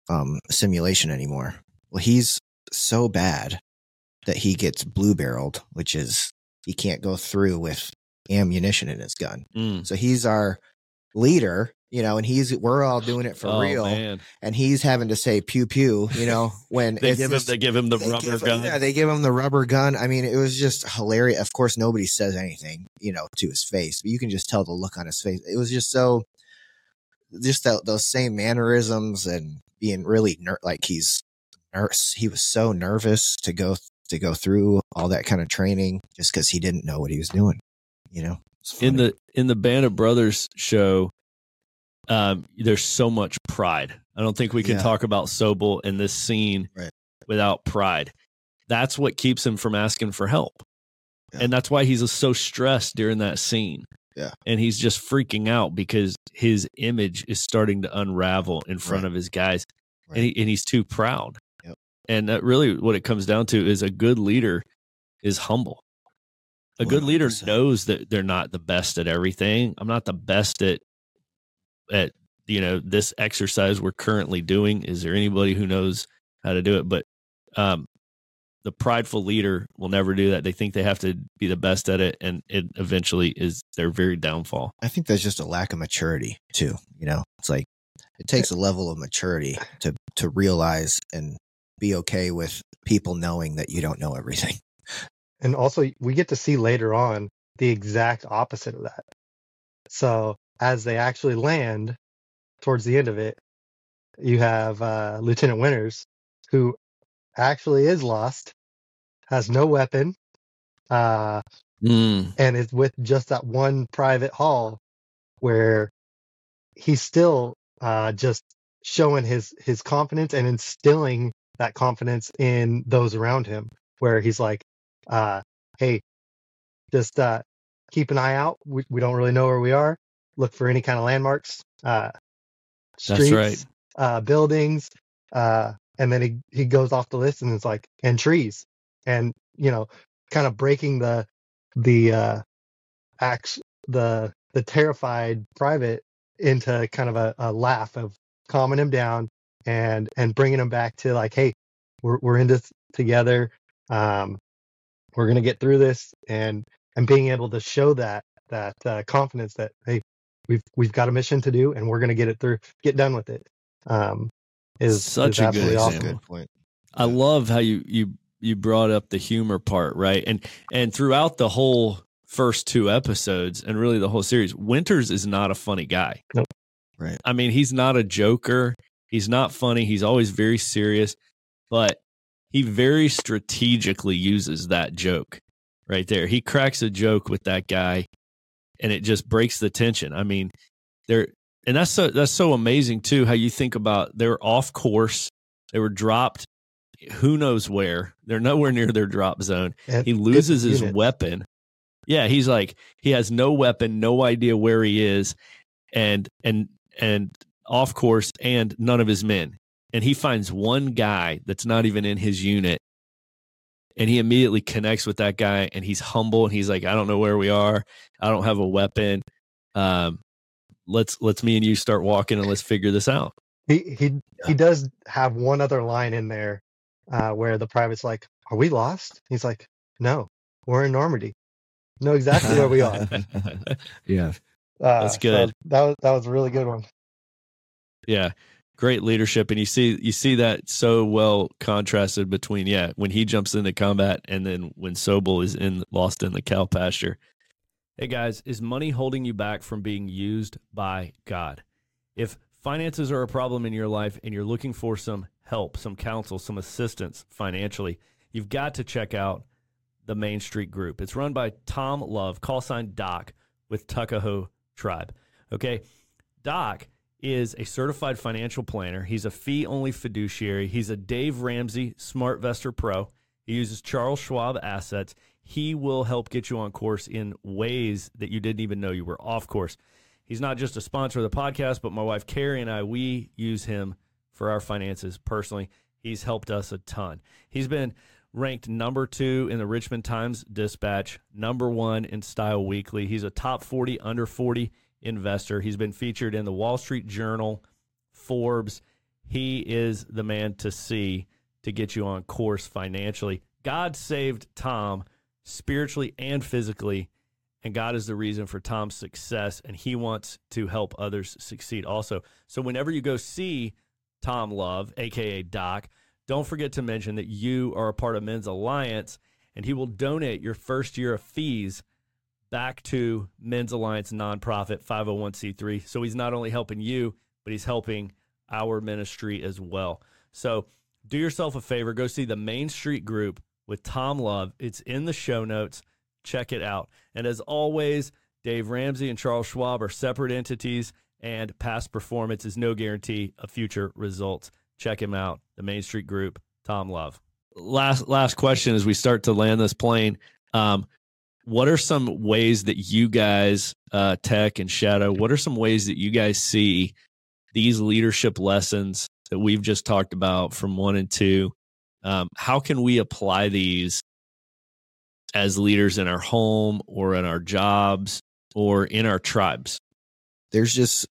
um, simulation anymore. Well, he's so bad that he gets blue barreled, which is he can't go through with ammunition in his gun. Mm. So he's our leader you know, and he's we're all doing it for oh, real, man. and he's having to say pew pew, you know, when they give him they give him the rubber give, gun. Yeah, they give him the rubber gun. I mean, it was just hilarious. Of course, nobody says anything, you know, to his face, but you can just tell the look on his face. It was just so, just that those same mannerisms and being really ner- like he's nurse. He was so nervous to go to go through all that kind of training just because he didn't know what he was doing. You know, in the in the Band of Brothers show um, there's so much pride. I don't think we can yeah. talk about Sobel in this scene right. without pride. That's what keeps him from asking for help. Yeah. And that's why he's so stressed during that scene. Yeah. And he's just freaking out because his image is starting to unravel in front right. of his guys. Right. And, he, and he's too proud. Yep. And that really what it comes down to is a good leader is humble. A good 100%. leader knows that they're not the best at everything. I'm not the best at at you know this exercise we're currently doing is there anybody who knows how to do it but um the prideful leader will never do that. They think they have to be the best at it, and it eventually is their very downfall. I think that's just a lack of maturity too. You know, it's like it takes a level of maturity to to realize and be okay with people knowing that you don't know everything. And also, we get to see later on the exact opposite of that. So as they actually land towards the end of it, you have uh, Lieutenant Winters, who actually is lost, has no weapon, uh, Mm. and is with just that one private hall where he's still uh, just showing his his confidence and instilling that confidence in those around him. Where he's like, uh, "Hey, just uh, keep an eye out. We, we don't really know where we are. Look for any kind of landmarks, uh, That's streets, right. uh, buildings." Uh, and then he he goes off the list and it's like and trees and you know kind of breaking the the uh acts the the terrified private into kind of a, a laugh of calming him down and and bringing him back to like hey we're we're in this together um we're gonna get through this and and being able to show that that uh, confidence that hey we've we've got a mission to do and we're gonna get it through get done with it um is Such is a good absolutely That's awesome. good point. I love how you you you brought up the humor part, right? And and throughout the whole first two episodes and really the whole series, Winters is not a funny guy. Nope. Right. I mean, he's not a joker. He's not funny. He's always very serious, but he very strategically uses that joke right there. He cracks a joke with that guy and it just breaks the tension. I mean, there and that's so that's so amazing too how you think about they're off course. They were dropped who knows where. They're nowhere near their drop zone. And He loses his weapon. Yeah, he's like he has no weapon, no idea where he is, and and and off course, and none of his men. And he finds one guy that's not even in his unit, and he immediately connects with that guy, and he's humble, and he's like, I don't know where we are, I don't have a weapon. Um, let's let's me and you start walking, and let's figure this out. He he he does have one other line in there uh, where the private's like, "Are we lost?" He's like, "No, we're in Normandy. Know exactly where we are." yeah. Uh, That's so good. that was that was a really good one. Yeah. Great leadership. And you see you see that so well contrasted between, yeah, when he jumps into combat and then when Sobel is in lost in the cow pasture. Hey guys, is money holding you back from being used by God? If finances are a problem in your life and you're looking for some help, some counsel, some assistance financially, you've got to check out the Main Street Group. It's run by Tom Love, call sign Doc with Tuckahoe Tribe. Okay. Doc is a certified financial planner. He's a fee only fiduciary. He's a Dave Ramsey SmartVestor Pro. He uses Charles Schwab assets. He will help get you on course in ways that you didn't even know you were off course. He's not just a sponsor of the podcast, but my wife Carrie and I, we use him for our finances personally. He's helped us a ton. He's been ranked number two in the Richmond Times Dispatch, number one in Style Weekly. He's a top 40 under 40 investor. He's been featured in the Wall Street Journal, Forbes. He is the man to see to get you on course financially. God saved Tom spiritually and physically, and God is the reason for Tom's success, and he wants to help others succeed also. So whenever you go see Tom Love, aka Doc, don't forget to mention that you are a part of Men's Alliance, and he will donate your first year of fees back to Men's Alliance nonprofit 501c3. So he's not only helping you, but he's helping our ministry as well. So do yourself a favor, go see the Main Street group with Tom Love. It's in the show notes. Check it out. And as always, Dave Ramsey and Charles Schwab are separate entities, and past performance is no guarantee of future results. Check him out, the Main Street group, Tom Love. Last last question as we start to land this plane. Um, what are some ways that you guys, uh, Tech and Shadow, what are some ways that you guys see these leadership lessons that we've just talked about from one and two? Um, how can we apply these as leaders in our home or in our jobs or in our tribes? There's just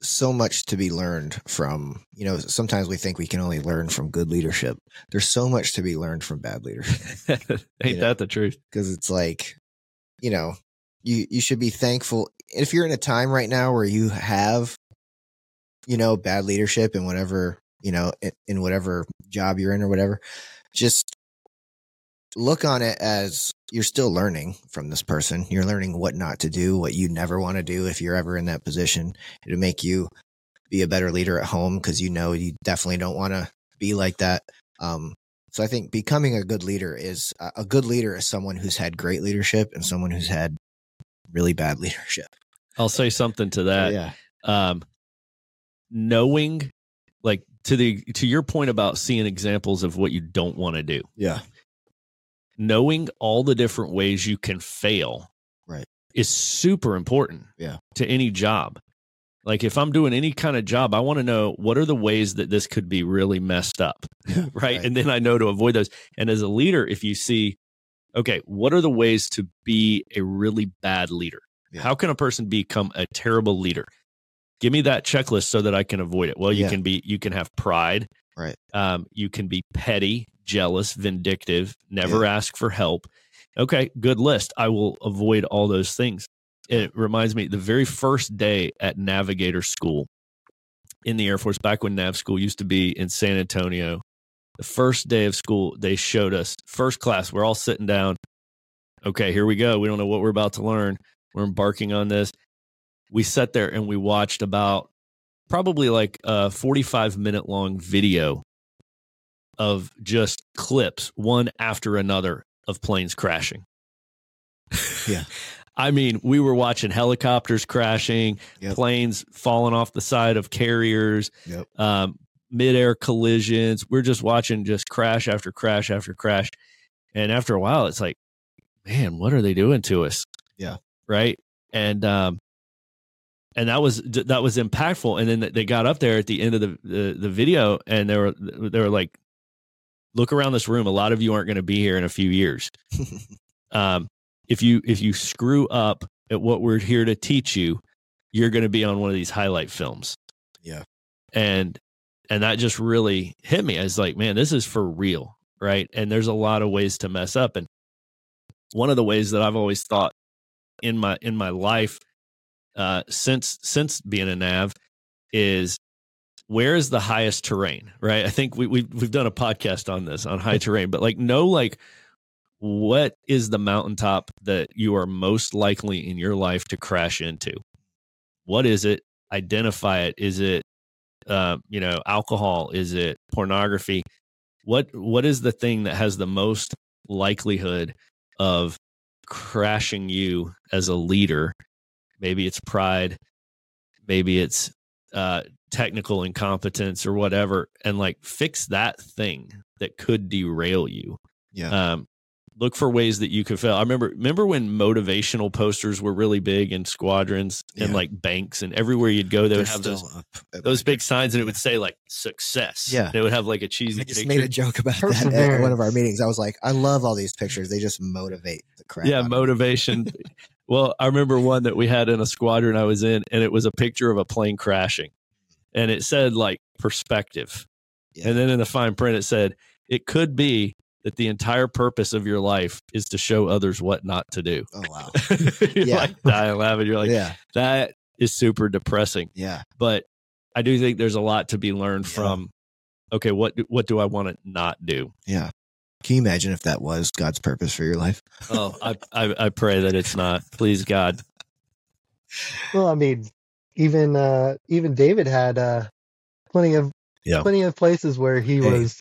so much to be learned from, you know, sometimes we think we can only learn from good leadership. There's so much to be learned from bad leadership. Ain't know? that the truth? Because it's like, you know, you you should be thankful if you're in a time right now where you have, you know, bad leadership in whatever, you know, in, in whatever job you're in or whatever. Just look on it as you're still learning from this person. You're learning what not to do, what you never want to do if you're ever in that position. It'll make you be a better leader at home because you know you definitely don't want to be like that. Um, so I think becoming a good leader is a good leader is someone who's had great leadership and someone who's had really bad leadership. I'll say something to that. yeah. Um, knowing, like to the to your point about seeing examples of what you don't want to do. Yeah. knowing all the different ways you can fail Right. is super important Yeah. to any job like if i'm doing any kind of job i want to know what are the ways that this could be really messed up right? Right. and then i know to avoid those and as a leader if you see okay what are the ways to be a really bad leader Yeah. how can a person become a terrible leader give me that checklist so that i can avoid it well you Yeah. can be you can have pride Right. um, you can be petty, jealous, vindictive, never ask for help. Okay, good list. I will avoid all those things. It reminds me the very first day at Navigator School in the Air Force, back when Nav School used to be in San Antonio. The first day of school, they showed us first class. We're all sitting down. Okay, here we go. We don't know what we're about to learn. We're embarking on this. We sat there and we watched about probably like a 45 minute long video of just clips one after another of planes crashing. Yeah. I mean, we were watching helicopters crashing, Yep. planes falling off the side of carriers, Yep. um, midair collisions. We're just watching just crash after crash after crash. And after a while, it's like, man, what are they doing to us? Yeah. Right. And, um, and that was that was impactful. And then they got up there at the end of the the, the video, and they were they were like, "Look around this room. A lot of you aren't going to be here in a few years. Um, if you if you screw up at what we're here to teach you, you're going to be on one of these highlight films." Yeah. And and that just really hit me. I was like, "Man, this is for real, right?" And there's a lot of ways to mess up, and one of the ways that I've always thought in my in my life uh, since since being a nav is where is the highest terrain right i think we, we've, we've done a podcast on this on high terrain but like no like what is the mountaintop that you are most likely in your life to crash into? What is it? Identify it. Is it uh, you know alcohol? Is it pornography? What what is the thing that has the most likelihood of crashing you as a leader? Maybe it's pride. Maybe it's uh technical incompetence or whatever and like fix that thing that could derail you. Yeah. um look for ways that you could fail i remember remember when motivational posters were really big in squadrons and like banks and everywhere you'd go they would They're have those still up at those big signs and it would say like success Yeah. they would have like a cheesy I just picture. made a joke about that at one of our meetings. I was like, I love all these pictures. They just motivate the crap. yeah out of me. motivation well i remember one that we had in a squadron i was in and it was a picture of a plane crashing and it said like perspective Yeah. and then in the fine print it said it could be that the entire purpose of your life is to show others what not to do Oh wow. you're Yeah. like dying laughing you're like yeah. that is super depressing Yeah. but i do think there's a lot to be learned Yeah. from okay what do, what do i want to not do Yeah. Can you imagine if that was God's purpose for your life? oh I, I i pray that it's not please god Well, I mean, even uh, even David had uh, plenty of Yeah. plenty of places where he Hey, was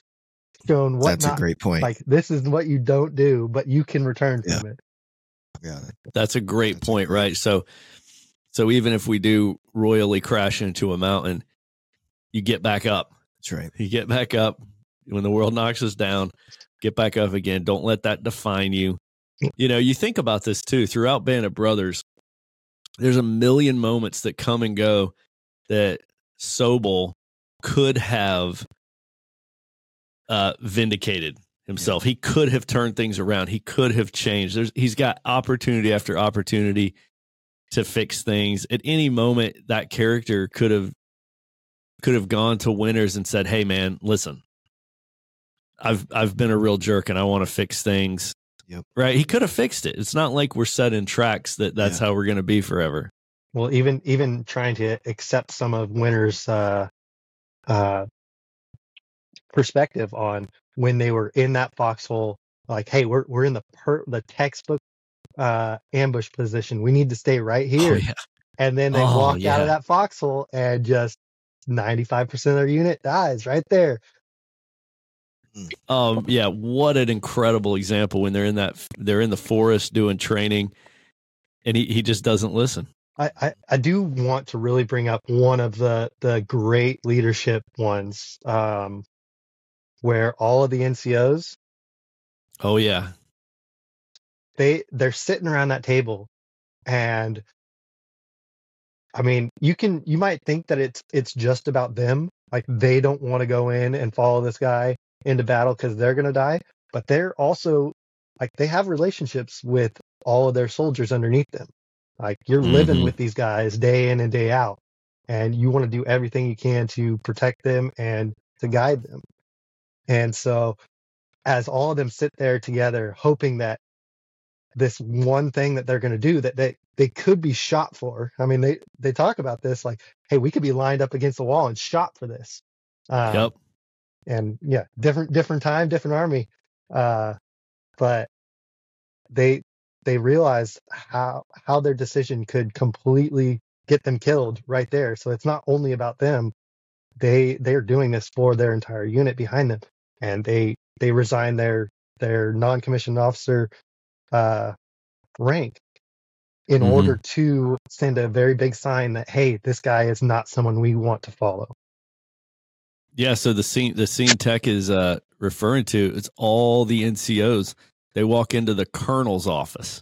shown what That's not a great point. like. This is what you don't do, but you can return Yeah. from it. yeah. That's a great That's a point, great- right? So, so even if we do royally crash into a mountain, you get back up. That's right. You get back up when the world knocks us down. Get back up again. Don't let that define you. You know, you think about this too. Throughout Band of Brothers, there's a million moments that come and go that Sobel could have uh, vindicated himself. He could have turned things around. He could have changed. There's he's got opportunity after opportunity to fix things. At any moment, that character could have could have gone to Winters and said, "Hey, man, listen, I've I've been a real jerk and I want to fix things." Yep. Right? He could have fixed it. It's not like we're set in tracks that that's Yeah. how we're going to be forever. Well, even even trying to accept some of Winters' uh, uh, perspective on when they were in that foxhole, like, hey, we're we're in the per- the textbook uh, ambush position. We need to stay right here. Oh, yeah. And then they Oh, walk out of that foxhole and just ninety five percent of their unit dies right there. Um, yeah, what an incredible example when they're in that they're in the forest doing training and he, he just doesn't listen. I, I, I do want to really bring up one of the, the great leadership ones, um, where all of the NCOs Oh yeah. they they're sitting around that table and I mean, you can you might think that it's it's just about them, like they don't want to go in and follow this guy into battle cuz they're going to die, but they're also like they have relationships with all of their soldiers underneath them. Like you're living Mhm. with these guys day in and day out and you want to do everything you can to protect them and to guide them. And so as all of them sit there together hoping that this one thing that they're going to do that they they could be shot for. I mean, they they talk about this like, hey, we could be lined up against the wall and shot for this. Uh, Yep. And yeah, different different time, different army. Uh, but they they realized how how their decision could completely get them killed right there. So it's not only about them. They they're doing this for their entire unit behind them, and they they resign their their non commissioned officer uh, rank in Mhm. order to send a very big sign that hey, this guy is not someone we want to follow. Yeah, so the scene the scene tech is uh referring to it's all the NCOs. They walk into the colonel's office.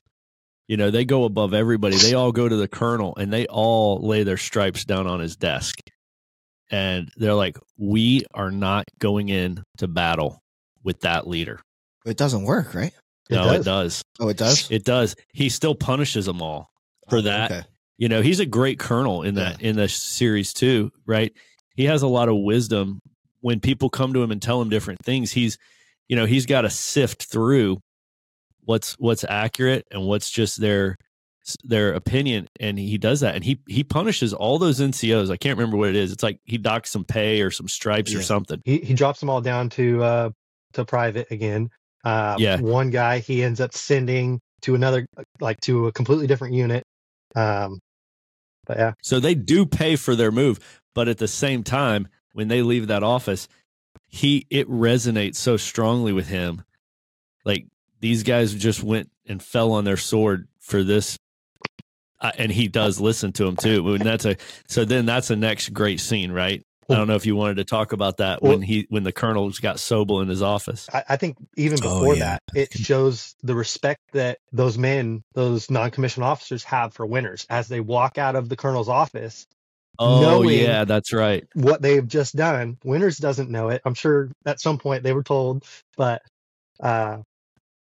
You know, they go above everybody. They all go to the colonel and they all lay their stripes down on his desk. And they're like, "We are not going in to battle with that leader." It doesn't work, right? It no, does. it does. Oh, it does. It does. He still punishes them all for Oh, that. Okay. You know, he's a great colonel in that in the series too, right? He has a lot of wisdom when people come to him and tell him different things. He's, you know, he's got to sift through what's what's accurate and what's just their their opinion, and he does that. And he he punishes all those NCOs. I can't remember what it is. It's like he docks some pay or some stripes or something. He he drops them all down to uh, to private again. Uh, Yeah. One guy he ends up sending to another, like to a completely different unit. Um, but yeah, So they do pay for their move, but at the same time, when they leave that office, he it resonates so strongly with him. Like these guys just went and fell on their sword for this, uh, and he does listen to him too. And that's a so then that's the next great scene, right? I don't know if you wanted to talk about that when he when the colonel's got Sobel in his office. I, I think even Oh, before yeah. that, it shows the respect that those men, those non-commissioned officers, have for Winters as they walk out of the colonel's office. Oh yeah, that's right. what they've just done. Winters doesn't know it. I'm sure at some point they were told, but uh,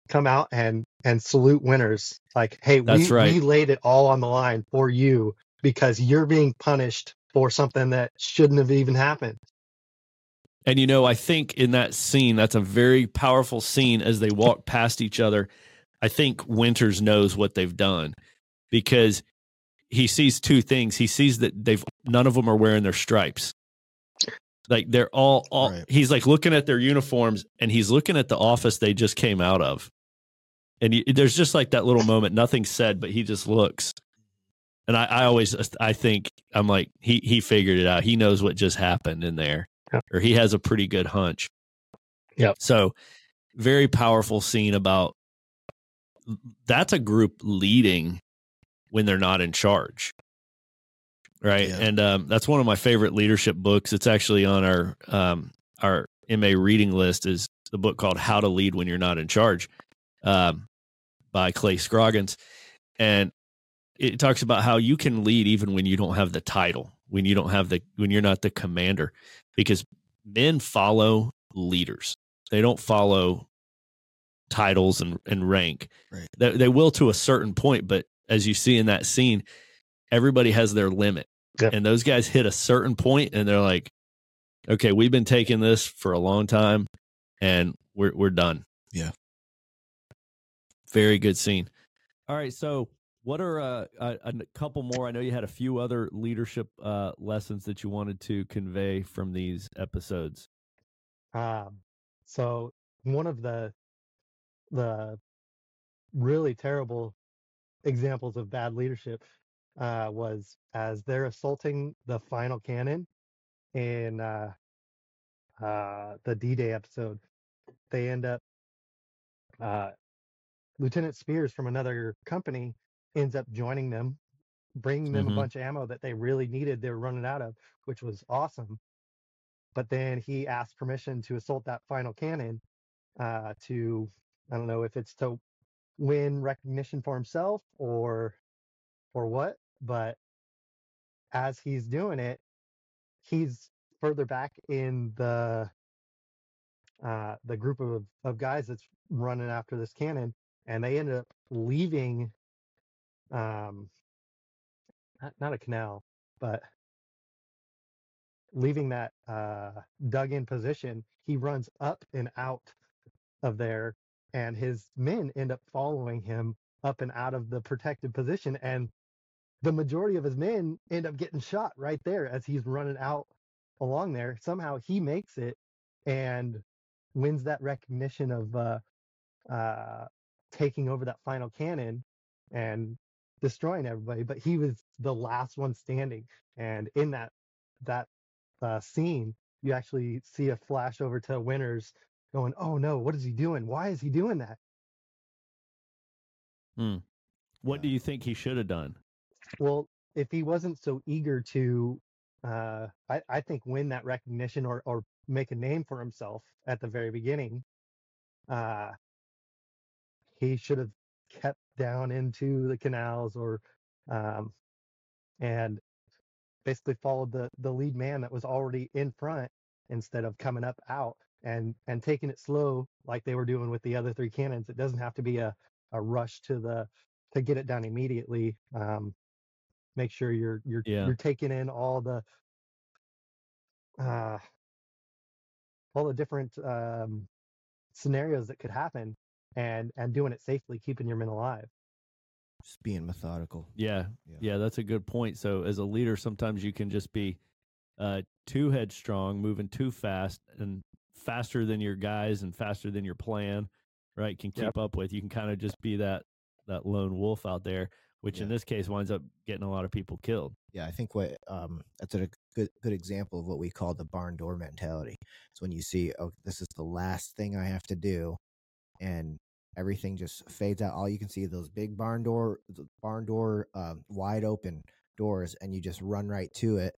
come out and and salute Winters. Like, hey, That's we, right. we laid it all on the line for you because you're being punished for something that shouldn't have even happened. And you know, I think in that scene, that's a very powerful scene as they walk past each other. I think Winters knows what they've done because he sees two things. He sees that they've none of them are wearing their stripes. Like they're all, all Right. he's like looking at their uniforms and he's looking at the office they just came out of. And he, there's just like that little moment, nothing said, but he just looks. And I, I always, I think I'm like, he, he figured it out. He knows what just happened in there Yeah. or he has a pretty good hunch. yeah So, very powerful scene about that's a group leading when they're not in charge. Right. Yeah. And um, that's one of my favorite leadership books. It's actually on our um, our MA reading list is the book called How to Lead When You're Not in Charge um, by Clay Scroggins. And it talks about how you can lead even when you don't have the title, when you don't have the when you're not the commander, because men follow leaders. They don't follow titles and, and rank. Right. They, they will to a certain point, but as you see in that scene, everybody has their limit. And those guys hit a certain point and they're like, okay, we've been taking this for a long time and we're we're done. Yeah. Very good scene. All right, so what are uh, a, a couple more? I know you had a few other leadership uh, lessons that you wanted to convey from these episodes. Um, so one of the the really terrible examples of bad leadership uh, was as they're assaulting the final cannon in uh, uh, the D-Day episode. They end up uh, Lieutenant Speirs from another company ends up joining them, bringing them Mhm. a bunch of ammo that they really needed. They were running out of, which was awesome. But then he asked permission to assault that final cannon uh, to, I don't know if it's to win recognition for himself or or what, but as he's doing it, he's further back in the uh, the group of, of guys that's running after this cannon, and they ended up leaving um not, not a canal, but leaving that uh dug in position. He runs up and out of there, and his men end up following him up and out of the protected position, and the majority of his men end up getting shot right there as he's running out along there. Somehow he makes it and wins that recognition of uh, uh, taking over that final cannon and destroying everybody. But he was the last one standing, and in that that uh, scene, you actually see a flash over to Winters going, "Oh no, what is he doing? Why is he doing that?" What Yeah. do you think he should have done? Well, if he wasn't so eager to, uh, I, I think win that recognition or or make a name for himself at the very beginning, uh, he should have kept down into the canals or, um, and basically followed the the lead man that was already in front instead of coming up out and and taking it slow like they were doing with the other three cannons. It doesn't have to be a a rush to the to get it done immediately. Um, make sure you're you're Yeah. you're taking in all the uh all the different um scenarios that could happen and and doing it safely keeping your men alive Just being methodical. Yeah, Yeah. yeah, that's a good point. So as a leader, sometimes you can just be uh, too headstrong, moving too fast, and faster than your guys and faster than your plan, right? Can keep Yep. up with. You can kind of just be that that lone wolf out there, which in this case winds up getting a lot of people killed. Yeah, I think what um, that's a good good example of what we call the barn door mentality. It's when you see, oh, this is the last thing I have to do, and everything just fades out. All you can see those big barn door, barn door, um, wide open doors, and you just run right to it,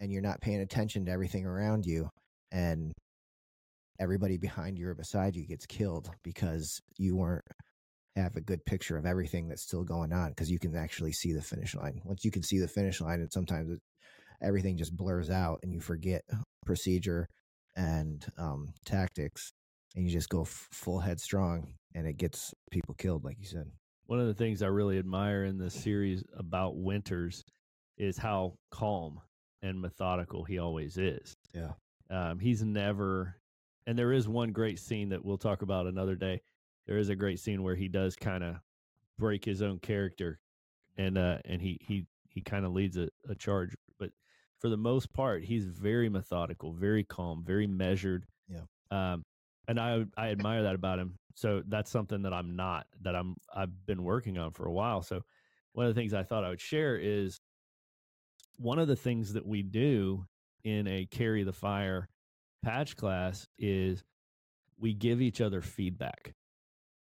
and you're not paying attention to everything around you, and everybody behind you or beside you gets killed because you weren't have a good picture of everything that's still going on because you can actually see the finish line. Once you can see the finish line, and sometimes it, everything just blurs out and you forget procedure and um, tactics, and you just go f- full headstrong, and it gets people killed, like you said. One of the things I really admire in this series about Winters is how calm and methodical he always is. Yeah. Um, he's never, and there is one great scene that we'll talk about another day. There is a great scene where he does kind of break his own character, and uh, and he he he kind of leads a, a charge. But for the most part, he's very methodical, very calm, very measured. Yeah. Um, and I I admire that about him. So that's something that I'm not that I'm I've been working on for a while. So one of the things I thought I would share is one of the things that we do in a carry the fire patch class is we give each other feedback.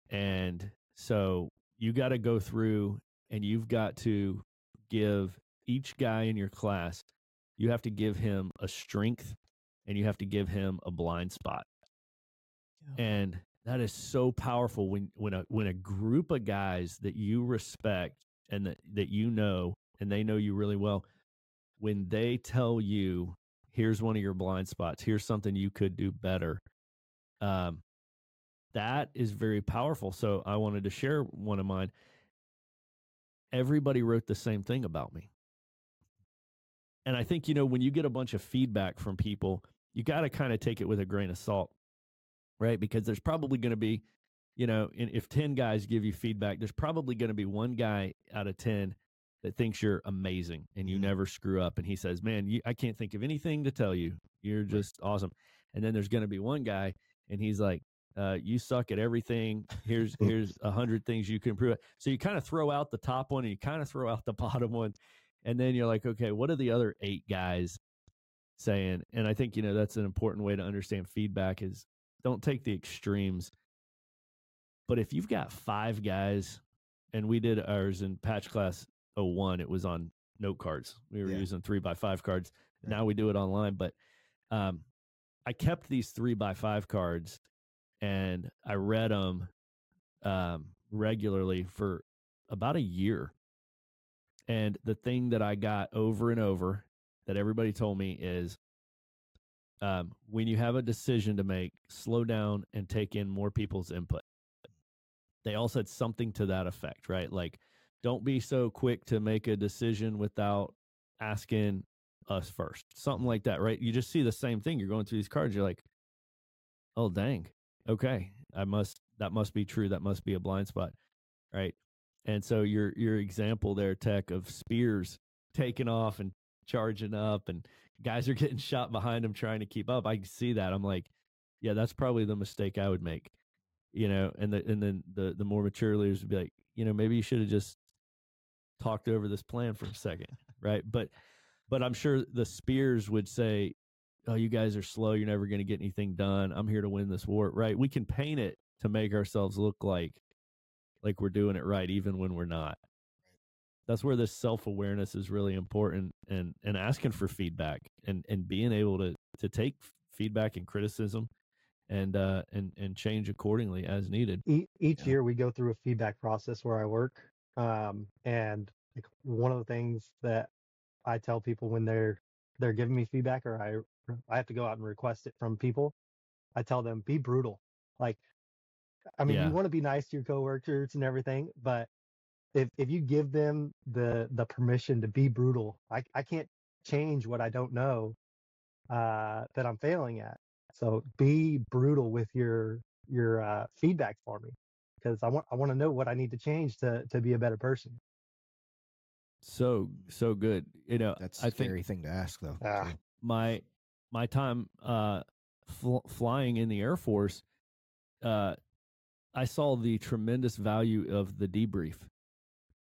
And so you got to go through and you've got to give each guy in your class, you have to give him a strength and you have to give him a blind spot. And that is so powerful when when a when a group of guys that you respect and that, that you know and they know you really well, when they tell you, here's one of your blind spots, here's something you could do better. Um that is very powerful. So I wanted to share one of mine. everybody wrote the same thing about me. And I think, you know, when you get a bunch of feedback from people, you got to kind of take it with a grain of salt, right? Because there's probably going to be, you know, if 10 guys give you feedback, there's probably going to be one guy out of 10 that thinks you're amazing and you mm-hmm. never screw up. And he says, Man, you, I can't think of anything to tell you. You're just awesome. And then there's going to be one guy and he's like, uh, you suck at everything. Here's here's a hundred things you can improve. So you kind of throw out the top one and you kind of throw out the bottom one, and then you're like, okay, what are the other eight guys saying? And I think you know that's an important way to understand feedback is don't take the extremes. But if you've got five guys, and we did ours in patch class 01, it was on note cards. We were yeah. using three by five cards. Right. Now we do it online, but um, I kept these three by five cards and I read them um, regularly for about a year. And the thing that I got over and over that everybody told me is um, when you have a decision to make, slow down and take in more people's input. They all said something to that effect, right? Like, don't be so quick to make a decision without asking us first. Something like that, right? You just see the same thing. You're going through these cards, you're like, oh, dang, okay, I must that must be true. That must be a blind spot, right? And so your your example there, Tech, of Speirs taking off and charging up, and guys are getting shot behind him trying to keep up. I see that. I'm like, yeah, that's probably the mistake I would make, you know. And the and then the the more mature leaders would be like, you know, maybe you should have just talked over this plan for a second, right? But but I'm sure the Speirs would say, oh, you guys are slow. You're never going to get anything done. I'm here to win this war, right? We can paint it to make ourselves look like like we're doing it right, even when we're not. That's where this self awareness is really important, and and asking for feedback and and being able to to take feedback and criticism, and uh and and change accordingly as needed. Each yeah. year we go through a feedback process where I work, um, and like one of the things that I tell people when they're they're giving me feedback or I I have to go out and request it from people. I tell them be brutal. Like, I mean, yeah. you want to be nice to your coworkers and everything, but if if you give them the the permission to be brutal, I I can't change what I don't know uh, that I'm failing at. So be brutal with your your uh, feedback for me because I want I want to know what I need to change to to be a better person. So so good. You know, that's a scary think, thing to ask though. Uh, my my time uh, fl- flying in the Air Force, uh, I saw the tremendous value of the debrief.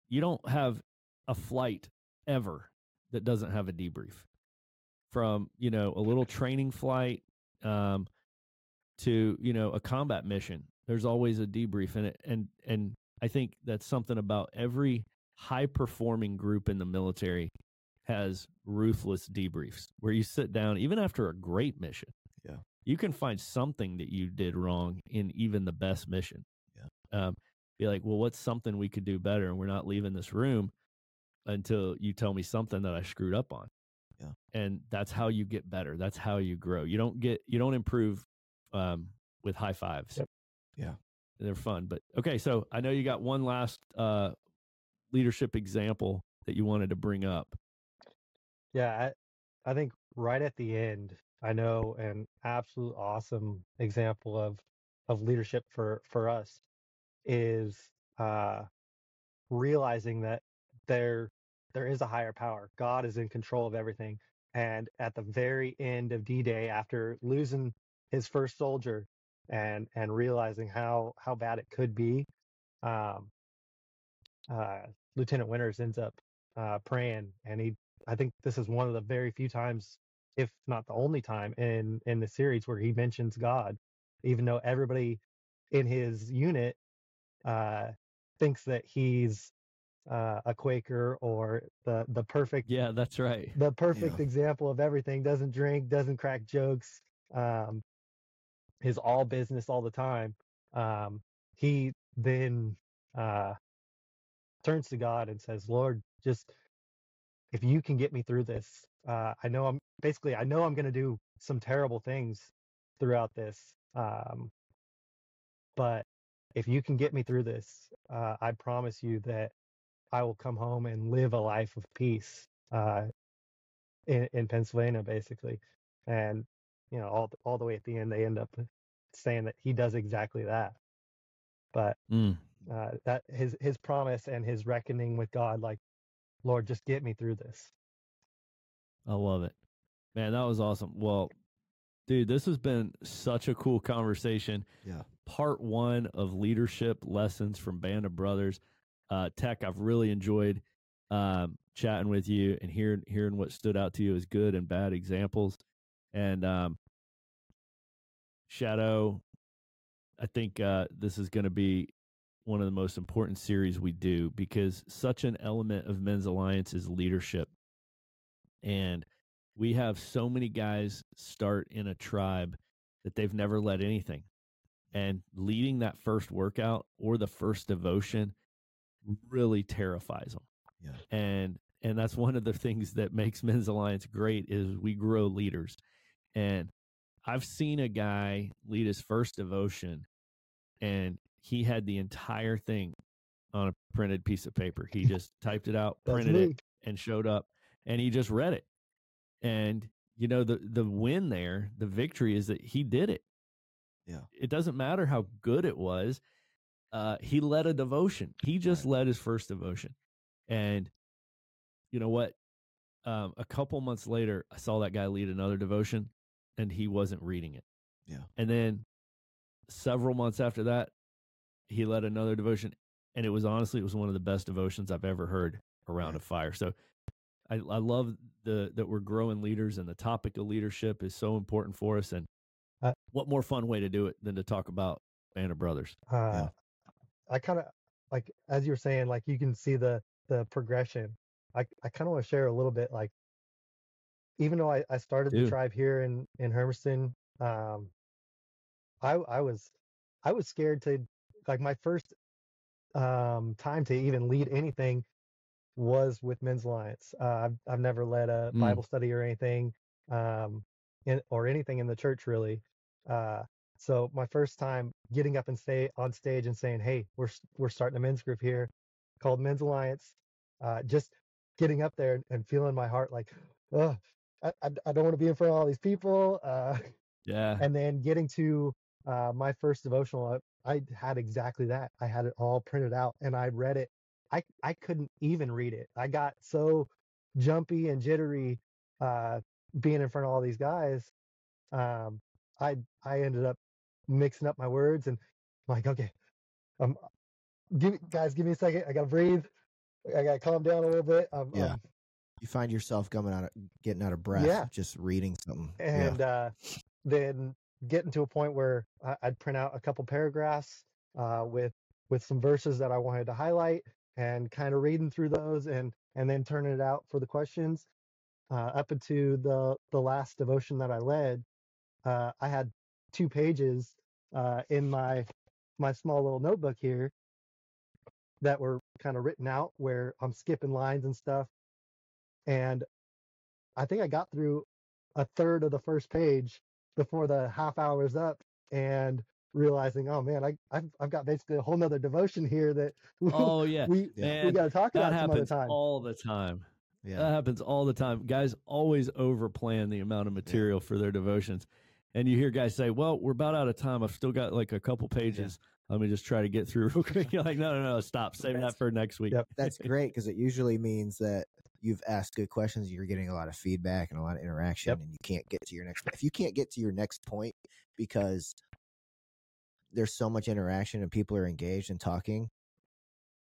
You don't have a flight ever that doesn't have a debrief. From you know a little training flight um, to you know a combat mission, there's always a debrief in it, and and I think that's something about every high performing group in the military has ruthless debriefs where you sit down even after a great mission. Yeah. You can find something that you did wrong in even the best mission. Yeah. Um, be like, well, what's something we could do better? And we're not leaving this room until you tell me something that I screwed up on. Yeah. And that's how you get better. That's how you grow. You don't get, you don't improve um, with high fives. Yep. Yeah. They're fun. But okay. So I know you got one last uh, leadership example that you wanted to bring up. Yeah, I, I think right at the end, I know an absolute awesome example of of leadership for for us is uh, realizing that there there is a higher power. God is in control of everything. And at the very end of D-Day, after losing his first soldier and and realizing how how bad it could be, um, uh, Lieutenant Winters ends up uh, praying, and he I think this is one of the very few times, if not the only time in in the series where he mentions God, even though everybody in his unit uh, thinks that he's uh, a Quaker or the the perfect yeah that's right the perfect yeah. example of everything doesn't drink doesn't crack jokes um, is all business all the time um, he then uh, turns to God and says Lord just if you can get me through this, uh, I know I'm basically I know I'm going to do some terrible things throughout this. Um, but if you can get me through this, uh, I promise you that I will come home and live a life of peace uh, in, in Pennsylvania, basically. And you know, all all the way at the end, they end up saying that he does exactly that. But mm. uh, that his his promise and his reckoning with God, like, Lord, just get me through this. I love it, man. That was awesome. Well, dude, this has been such a cool conversation. Yeah. Part one of leadership lessons from Band of Brothers. Uh, Tech, I've really enjoyed um, chatting with you and hearing hearing what stood out to you as good and bad examples. And um, Shadow, I think uh, this is going to be one of the most important series we do because such an element of Men's Alliance is leadership. And we have so many guys start in a tribe that they've never led anything. And leading that first workout or the first devotion really terrifies them. Yeah. And and that's one of the things that makes Men's Alliance great is we grow leaders. And I've seen a guy lead his first devotion and he had the entire thing on a printed piece of paper. He just typed it out, printed it, and showed up and he just read it. And you know, the the win there, the victory is that he did it. Yeah. It doesn't matter how good it was. Uh, he led a devotion. He just right. led his first devotion. And you know what? Um, a couple months later, I saw that guy lead another devotion and he wasn't reading it. Yeah. And then several months after that, he led another devotion, and it was honestly it was one of the best devotions I've ever heard around right. a fire. So I, I love the that we're growing leaders, and the topic of leadership is so important for us. And uh, what more fun way to do it than to talk about of Brothers? Uh, yeah. I kind of like as you're saying, like you can see the the progression. I I kind of want to share a little bit, like even though I, I started Dude. the tribe here in in Hermiston, um, I I was I was scared to like my first um time to even lead anything was with Men's Alliance. Uh, I've I've never led a mm. Bible study or anything, um, in, or anything in the church really. Uh, so my first time getting up and stay on stage and saying, "Hey, we're we're starting a men's group here, called Men's Alliance," uh, just getting up there and feeling my heart like, oh, I, I, I don't want to be in front of all these people. Uh, yeah. And then getting to uh, my first devotional, I, I had exactly that. I had it all printed out and I read it. I, I couldn't even read it. I got so jumpy and jittery uh, being in front of all these guys. Um, I I ended up mixing up my words and I'm like, okay, um, give guys, give me a second. I gotta breathe. I gotta calm down a little bit. Um, yeah. Um, you find yourself coming out of getting out of breath yeah. just reading something and yeah. uh, then getting to a point where i'd print out a couple paragraphs uh, with with some verses that i wanted to highlight and kind of reading through those and and then turning it out for the questions uh, up into the the last devotion that i led uh, i had two pages uh, in my my small little notebook here that were kind of written out where i'm skipping lines and stuff and I think I got through a third of the first page before the half hour's up and realizing, oh man, I, I've, I've got basically a whole nother devotion here that oh yeah, we, man, we got to talk that about happens time. all the time. Yeah. That happens all the time. Guys always overplan the amount of material yeah. for their devotions. And you hear guys say, Well, we're about out of time. I've still got like a couple pages. Yeah. Let me just try to get through real quick. You're like, no, no, no, stop. Save that for next week. Yep. That's great because it usually means that you've asked good questions, you're getting a lot of feedback and a lot of interaction, yep. and you can't get to your next. If you can't get to your next point because there's so much interaction and people are engaged and talking,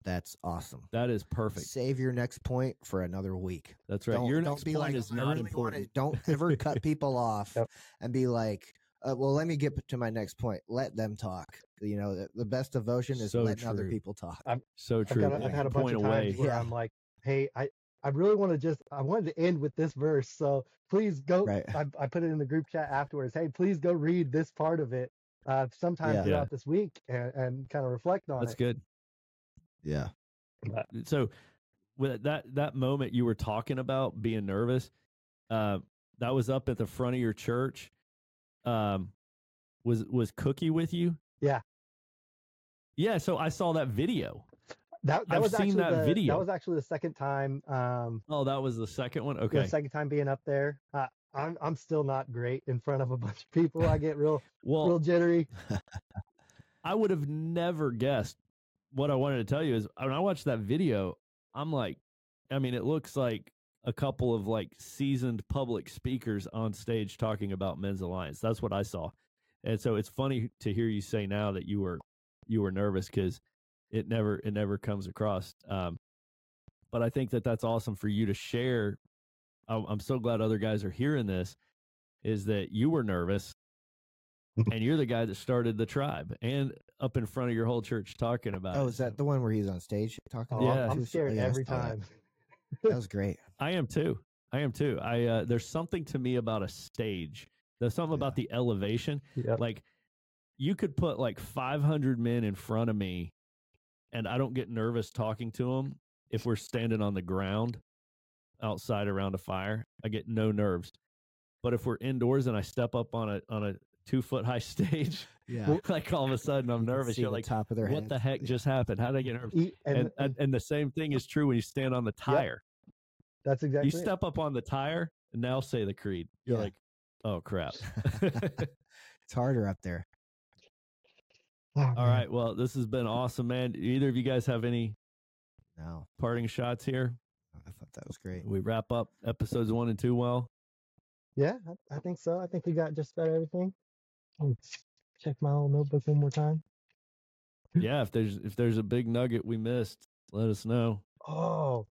that's awesome. That is perfect. Save your next point for another week. That's right. Don't, your next point like, is not really important. Don't ever cut people off yep. and be like, uh, well, let me get to my next point. Let them talk. You know, the, the best devotion is so letting true. other people talk. I'm, so true. I've, got, I've had a bunch point of times away. where yeah. I'm like, hey, I, I really want to just I wanted to end with this verse. So please go. Right. I, I, put it in the group chat afterwards. Hey, please go read this part of it uh, sometime yeah. throughout yeah. this week and, and kind of reflect on That's it. That's good. Yeah. So with that that moment you were talking about being nervous, uh, that was up at the front of your church. Um, was was Cookie with you? Yeah. Yeah. So I saw that video. that, that I've was seen actually that the, video. That was actually the second time. Um, Oh, that was the second one. Okay. the second time being up there. Uh, I'm I'm still not great in front of a bunch of people. I get real Well, real jittery. I would have never guessed. What I wanted to tell you is when I watched that video, I'm like, I mean, it looks like a couple of like seasoned public speakers on stage talking about Men's Alliance. That's what I saw, and so it's funny to hear you say now that you were you were nervous because it never it never comes across. Um, but I think that that's awesome for you to share. I'm I'm so glad other guys are hearing this. Is that you were nervous and you're the guy that started the tribe and up in front of your whole church talking about Oh, it. is that the one where he's on stage talking? Oh, about Yeah. I'm scared every saw that. time. That was great. I am too. I am too. I uh, there's something to me about a stage. There's something about the elevation. Yep. Like you could put like 500 men in front of me, and I don't get nervous talking to them if we're standing on the ground outside around a fire. I get no nerves. But if we're indoors and I step up on a on a two foot high stage, Yeah. like all of a sudden I'm nervous. You're the like, top of their what the heck just happened? How did I get nervous? And, And, and and the same thing is true when you stand on the tire. that's exactly you it. step up on the tire and now say the creed. You're Yeah. like, oh crap. it's harder up there. Oh, All man. right. Well, this has been awesome, man. Either of you guys have any No, parting shots here? Oh, I thought that was great. We wrap up episodes one and two well. Yeah, I, I think so. I think we got just about everything. Check my little notebook one more time. Yeah. If there's if there's a big nugget we missed, let us know. Oh,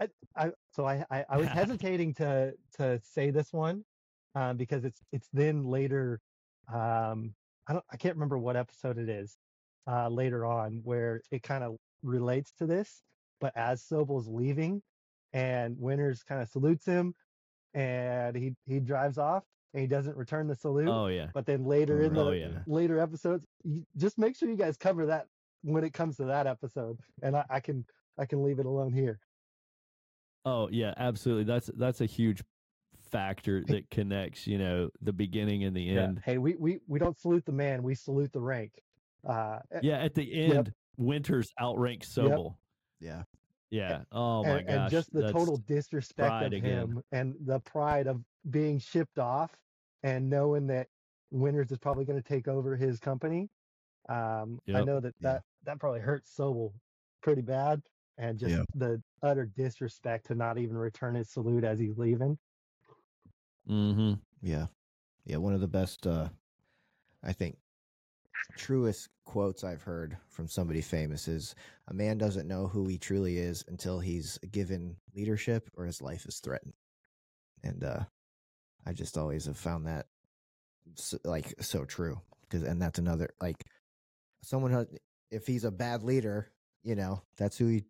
I, I so I, I I was hesitating to to say this one um, because it's it's then later. Um, I don't I can't remember what episode it is uh, later on where it kind of relates to this. But as Sobel's leaving, and Winters kind of salutes him, and he he drives off, and he doesn't return the salute. Oh yeah. But then later in the Oh yeah. later episodes, you, just make sure you guys cover that when it comes to that episode, and I, I can I can leave it alone here. Oh yeah, absolutely. That's that's a huge factor that connects, you know, the beginning and the Yeah. end. Hey, we, we we don't salute the man, we salute the rank. Uh, Yeah, at the end, Winters outranks Sobel. Yeah. Yeah. Oh my and, gosh. and just the that's- total disrespect pride of again. him and the pride of being shipped off and knowing that Winters is probably going to take over his company. Um, I know that Yeah. that, that probably hurts Sobel pretty bad. And just Yeah. the utter disrespect to not even return his salute as he's leaving. Mm-hmm. Yeah. Yeah. One of the best, uh, I think, truest quotes I've heard from somebody famous is a man doesn't know who he truly is until he's given leadership or his life is threatened. And, uh, I just always have found that so, like so true because, and that's another, like someone, who- if he's a bad leader, you know, that's who he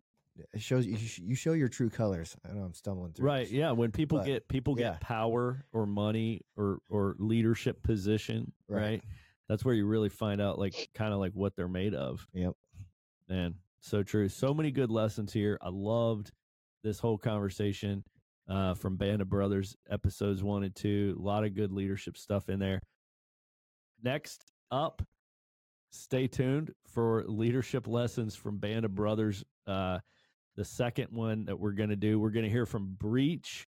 shows you, you show your true colors. I know I'm stumbling through. Right. this. Yeah. When people But, get people yeah. get power or money or or leadership position, right? Right. That's where you really find out like kind of like what they're made of. Yep. Man, so true. So many good lessons here. I loved this whole conversation uh, from Band of Brothers episodes one and two. A lot of good leadership stuff in there. Next up, stay tuned for leadership lessons from Band of Brothers. Uh, the second one that we're going to do, we're going to hear from Breach,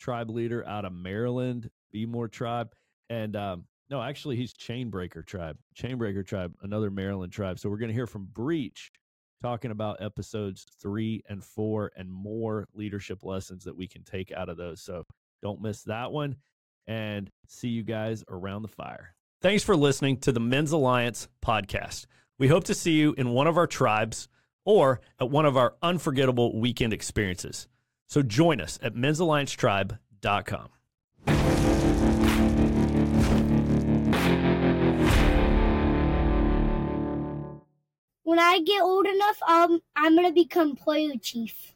tribe leader out of Maryland, Be More Tribe. And um, no, actually, he's Chainbreaker Tribe. Chainbreaker Tribe, another Maryland tribe. So we're going to hear from Breach talking about episodes three and four and more leadership lessons that we can take out of those. So don't miss that one. And see you guys around the fire. Thanks for listening to the Men's Alliance podcast. We hope to see you in one of our tribes or at one of our unforgettable weekend experiences. So join us at men'salliancetribe.com. When I get old enough, um, I'm gonna become player chief.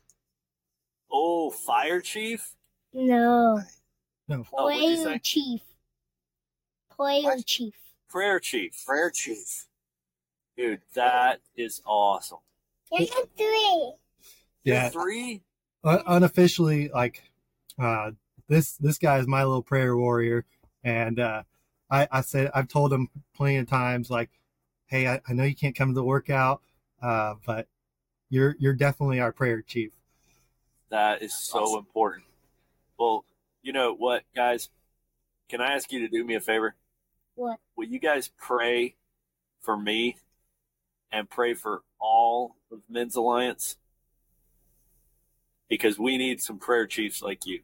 Oh, fire chief? No, No. Oh, what'd you say? player chief. Player What? chief. Prayer chief. Prayer chief. Dude, that is awesome. three. Yeah. Three? Un- unofficially, like, uh, this, this guy is my little prayer warrior. And, uh, I, I said, I've told him plenty of times, like, Hey, I, I know you can't come to the workout, uh, but you're you're definitely our prayer chief. That is so awesome. important. Well, you know what, guys? Can I ask you to do me a favor? What? Will you guys pray for me and pray for all of Men's Alliance? Because we need some prayer chiefs like you.